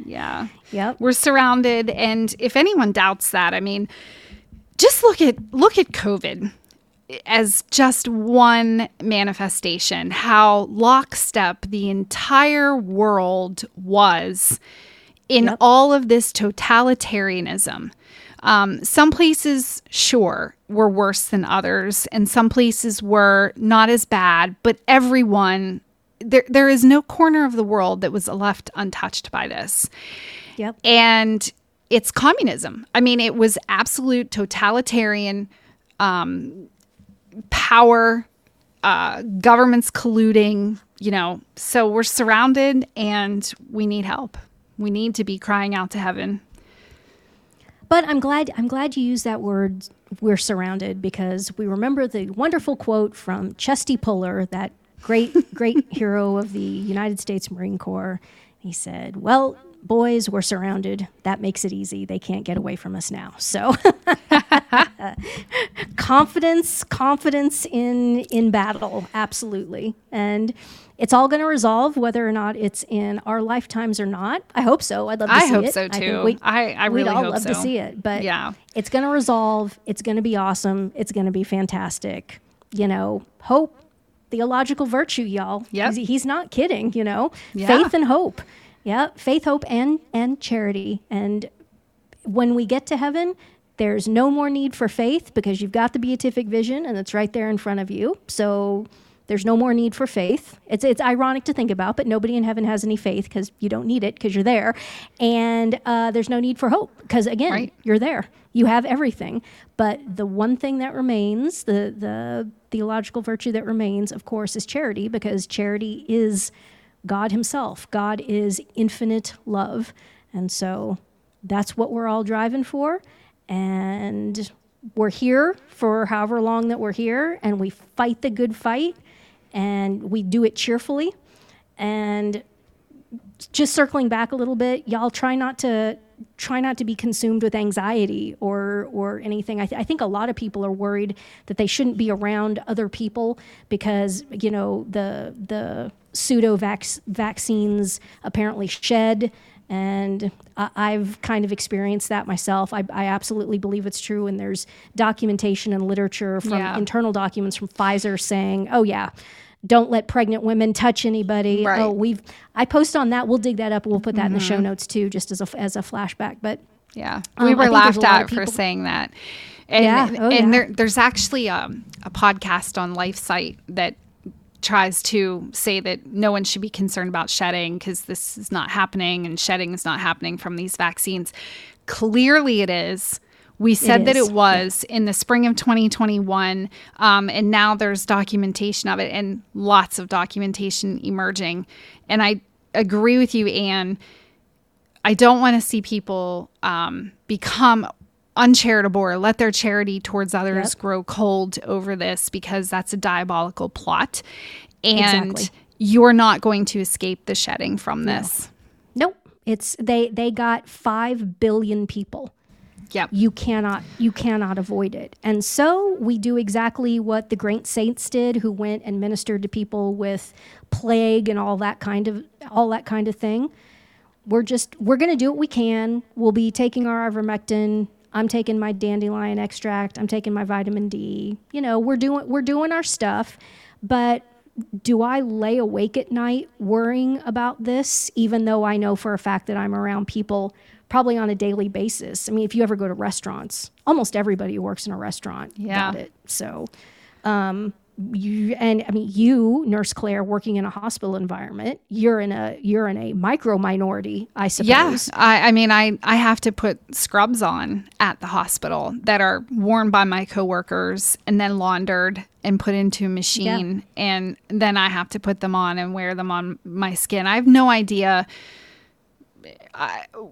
Yeah. Yep. We're surrounded and if anyone doubts that, I mean, just look at look at COVID as just one manifestation how lockstep the entire world was in Yep. all of this totalitarianism. Um, some places, sure, were worse than others, and some places were not as bad, but everyone, there, there is no corner of the world that was left untouched by this. Yep. And it's communism. I mean, it was absolute totalitarian um, power, uh, governments colluding, you know. So we're surrounded and we need help. We need to be crying out to heaven. But I'm glad I'm glad you used that word we're surrounded because we remember the wonderful quote from Chesty Puller, that great <laughs> great hero of the United States Marine Corps. He said, "Well, boys, we're surrounded. That makes it easy. They can't get away from us now." <laughs> So <laughs> confidence, confidence in in battle, absolutely. And it's all going to resolve whether or not it's in our lifetimes or not. I hope so. I'd love to see it. I see hope it. so, too. we- I- I we'd all hope love to see it, but Yeah. it's going to resolve. It's going to be awesome. It's going to be fantastic. You know, hope, theological virtue, y'all. Yep. He's, he's not kidding, you know. Yeah. Faith and hope. Yeah, faith, hope and and charity. And when we get to heaven, there's no more need for faith because you've got the beatific vision and it's right there in front of you. So there's no more need for faith. It's it's ironic to think about, but nobody in heaven has any faith because you don't need it because you're there. And uh, there's no need for hope because again, Right. you're there. You have everything. But the one thing that remains, the the theological virtue that remains, of course, is charity because charity is God Himself. God is infinite love. And so that's what we're all driving for. And we're here for however long that we're here, and we fight the good fight, and we do it cheerfully. And just circling back a little bit, y'all try not to try not to be consumed with anxiety or or anything. I, th- I think a lot of people are worried that they shouldn't be around other people because you know the the pseudo vaccines apparently shed. And I- I've kind of experienced that myself. I, I absolutely believe it's true. And there's documentation and literature from Yeah. internal documents from Pfizer saying, oh, yeah, don't let pregnant women touch anybody. Right. Oh, we've I post on that. We'll dig that up. We'll put that in the show notes too, just as a as a flashback. But Yeah, Um, we were laughed at for saying that. And, Yeah, oh, and yeah. there, there's actually um, a podcast on LifeSite that tries to say that no one should be concerned about shedding because this is not happening and shedding is not happening from these vaccines. Clearly, it is. We said that it was in the spring of 2021, um, and now there's documentation of it and lots of documentation emerging. And I agree with you, Ann. I don't want to see people um, become uncharitable or let their charity towards others Yep. grow cold over this because that's a diabolical plot. And Exactly. you're not going to escape the shedding from this. nope. It's they they got five billion people. Yep. you cannot you cannot avoid it. And so we do exactly what the great saints did who went and ministered to people with plague and all that kind of all that kind of thing. We're just we're going to do what we can. We'll be taking our ivermectin. I'm taking my dandelion extract. I'm taking my vitamin d. You know we're doing we're doing our stuff. But do I lay awake at night worrying about this, even though I know for a fact that I'm around people probably on a daily basis? I mean, if you ever go to restaurants, almost everybody who works in a restaurant Yeah. got it. So, um, you and I mean you, Nurse Claire, working in a hospital environment, you're in a you're in a micro minority, I suppose. Yeah, I, I mean, I I have to put scrubs on at the hospital that are worn by my coworkers and then laundered and put into a machine, and then I have to put them on and wear them on my skin. I have no idea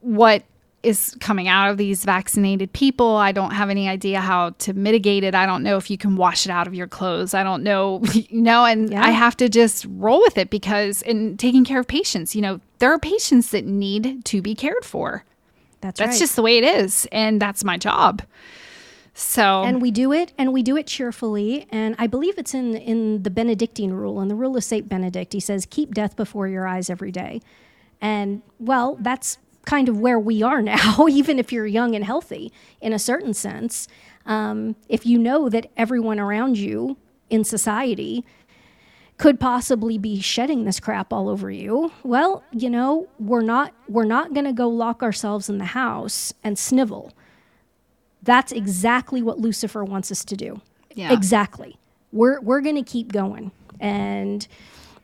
what is coming out of these vaccinated people. I don't have any idea how to mitigate it. I don't know if you can wash it out of your clothes. I don't know, <laughs> you know, and Yeah. I have to just roll with it because in taking care of patients, you know, there are patients that need to be cared for. That's, That's right. just the way it is, and that's my job. So and we do it and we do it cheerfully and i believe it's in in the benedictine rule in the rule of saint benedict he says keep death before your eyes every day and well that's kind of where we are <laughs> now even if you're young and healthy in a certain sense um, if you know that everyone around you in society could possibly be shedding this crap all over you well you know we're not we're not going to go lock ourselves in the house and snivel that's exactly what Lucifer wants us to do. Yeah. Exactly. We're we're going to keep going. And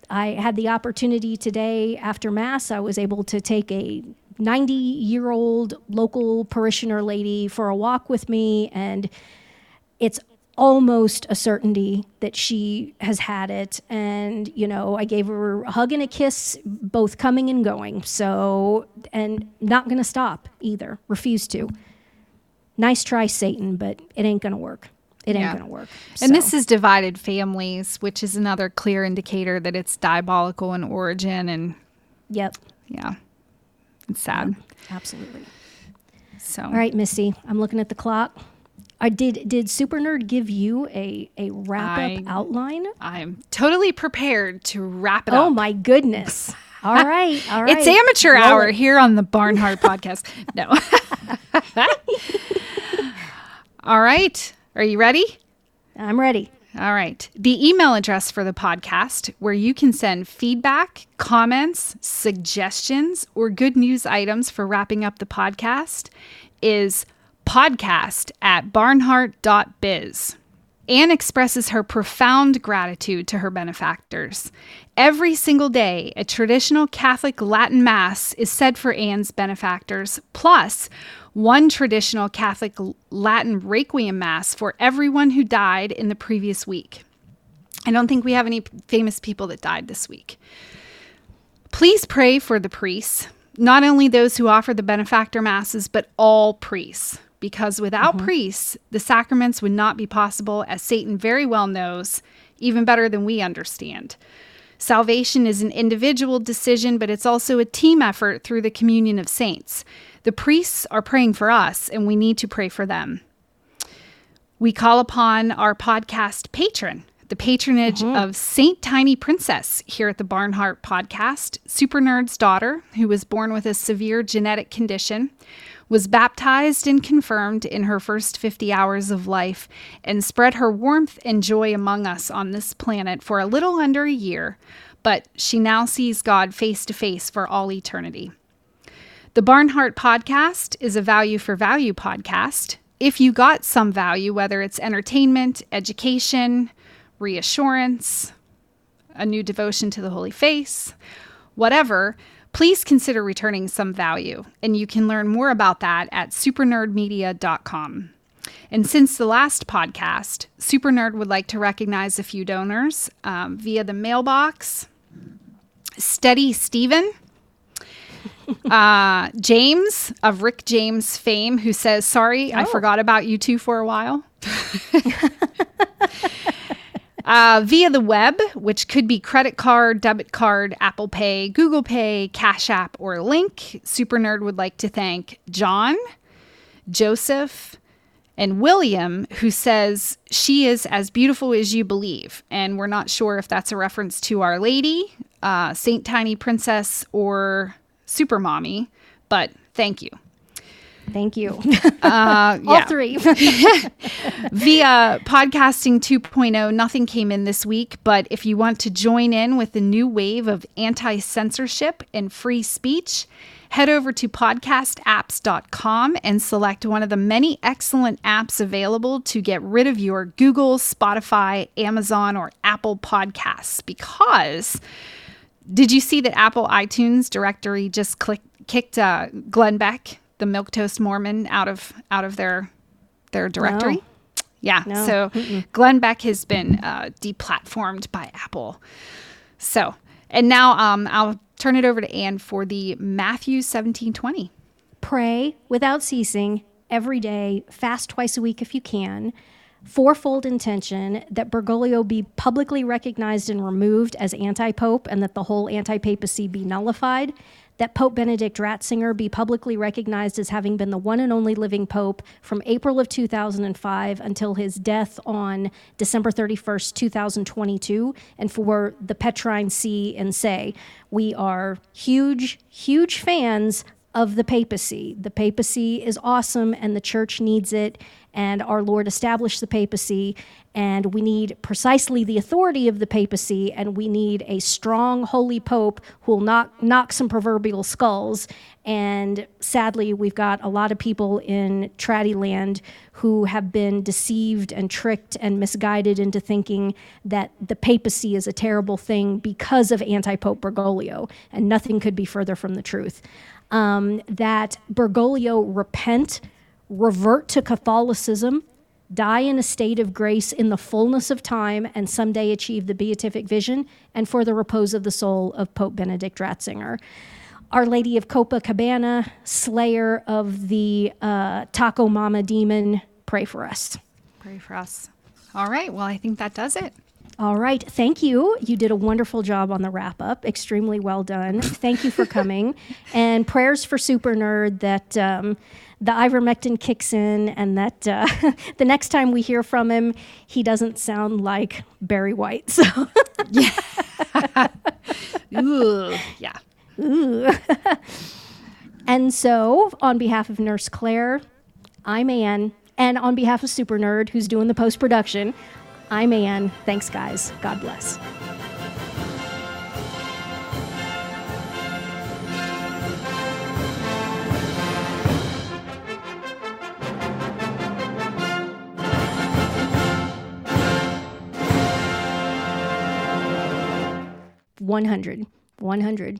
I had the opportunity today after mass I was able to take a 90-year-old local parishioner lady for a walk with me and it's almost a certainty that she has had it. And you know i gave her a hug and a kiss both coming and going. So and not going to stop either refuse to. Nice try satan but it ain't going to work it ain't Yeah. going to work And So, this is divided families, which is another clear indicator that it's diabolical in origin. And yep yeah, it's sad. absolutely So, all right missy i'm looking at the clock I did did super nerd give you a a wrap I- up outline I'm totally prepared to wrap it oh up. Oh my goodness all <laughs> right all right It's amateur Roll hour it. here on the Barnhardt <laughs> podcast. No. <laughs> All right. Are you ready? i'm ready All right. The email address for the podcast, where you can send feedback, comments, suggestions, or good news items for wrapping up the podcast, is podcast at barnhardt.biz. Ann expresses her profound gratitude to her benefactors. Every single day, a traditional Catholic Latin Mass is said for Ann's benefactors, plus one traditional Catholic Latin Requiem Mass for everyone who died in the previous week. I don't think we have any famous people that died this week. Please pray for the priests, not only those who offer the benefactor masses, but all priests, because without mm-hmm. priests, the sacraments would not be possible, as Satan very well knows, even better than we understand. Salvation is an individual decision, but it's also a team effort through the communion of saints. The priests are praying for us, and we need to pray for them. We call upon our podcast patron, the patronage mm-hmm. of Saint Tiny Princess here at the Barnhardt podcast, Super Nerd's daughter, who was born with a severe genetic condition, was baptized and confirmed in her first 50 hours of life, and spread her warmth and joy among us on this planet for a little under a year, but she now sees God face to face for all eternity. The Barnhardt podcast is a value for value podcast. If you got some value, whether it's entertainment, education, reassurance, a new devotion to the Holy Face, whatever, please consider returning some value. And you can learn more about that at supernerdmedia.com. And since the last podcast, Super Nerd would like to recognize a few donors um, via the mailbox. Steady Steven, uh, James of Rick James fame, who says, Sorry, I Oh. forgot about you two for a while. <laughs> uh, via the web, which could be credit card, debit card, Apple Pay, Google Pay, Cash App, or Link, Super Nerd would like to thank John, Joseph, and William, who says she is as beautiful as you believe. And we're not sure if that's a reference to Our Lady, uh, Saint Tiny Princess, or Super Mommy, but thank you. Thank you. <laughs> Uh, <laughs> All yeah. three. <laughs> Via Podcasting 2.0, nothing came in this week, but if you want to join in with the new wave of anti censorship and free speech, head over to podcastapps.com and select one of the many excellent apps available to get rid of your Google, Spotify, Amazon, or Apple podcasts. Because did you see that Apple iTunes directory just click, kicked uh, Glenn Beck, the Milk Toast Mormon, out of out of their their directory? No. Yeah. No. So Glenn Beck has been uh, deplatformed by Apple. So, and now um, I'll turn it over to Ann for the Matthew 1720. Pray without ceasing every day, fast twice a week if you can. Fourfold intention that Bergoglio be publicly recognized and removed as anti pope and that the whole anti papacy be nullified. That Pope Benedict Ratzinger be publicly recognized as having been the one and only living pope from April of 2005 until his death on December 31st, 2022. And for the Petrine See and say, we are huge, huge fans of the papacy. The papacy is awesome and the church needs it, and our Lord established the papacy, and we need precisely the authority of the papacy, and we need a strong, holy pope who will knock, knock some proverbial skulls. And sadly, we've got a lot of people in Traddy land who have been deceived and tricked and misguided into thinking that the papacy is a terrible thing because of anti Pope Bergoglio, and nothing could be further from the truth um, that Bergoglio repent, revert to Catholicism, die in a state of grace in the fullness of time, and someday achieve the beatific vision, and for the repose of the soul of Pope Benedict Ratzinger. Our Lady of Copacabana, slayer of the uh, Pachamama demon, pray for us. Pray for us. All right. Well, I think that does it. All right. Thank you. You did a wonderful job on the wrap up. Extremely well done. Thank you for coming. <laughs> and prayers for Super Nerd that um, the ivermectin kicks in and that uh, <laughs> the next time we hear from him, he doesn't sound like Barry White. <laughs> So, yeah. <laughs> Ooh, yeah. Ooh. and so, on behalf of Nurse Claire, I'm Ann. And on behalf of Super Nerd, who's doing the post production, I'm Ann. Thanks, guys. God bless. One hundred. One hundred.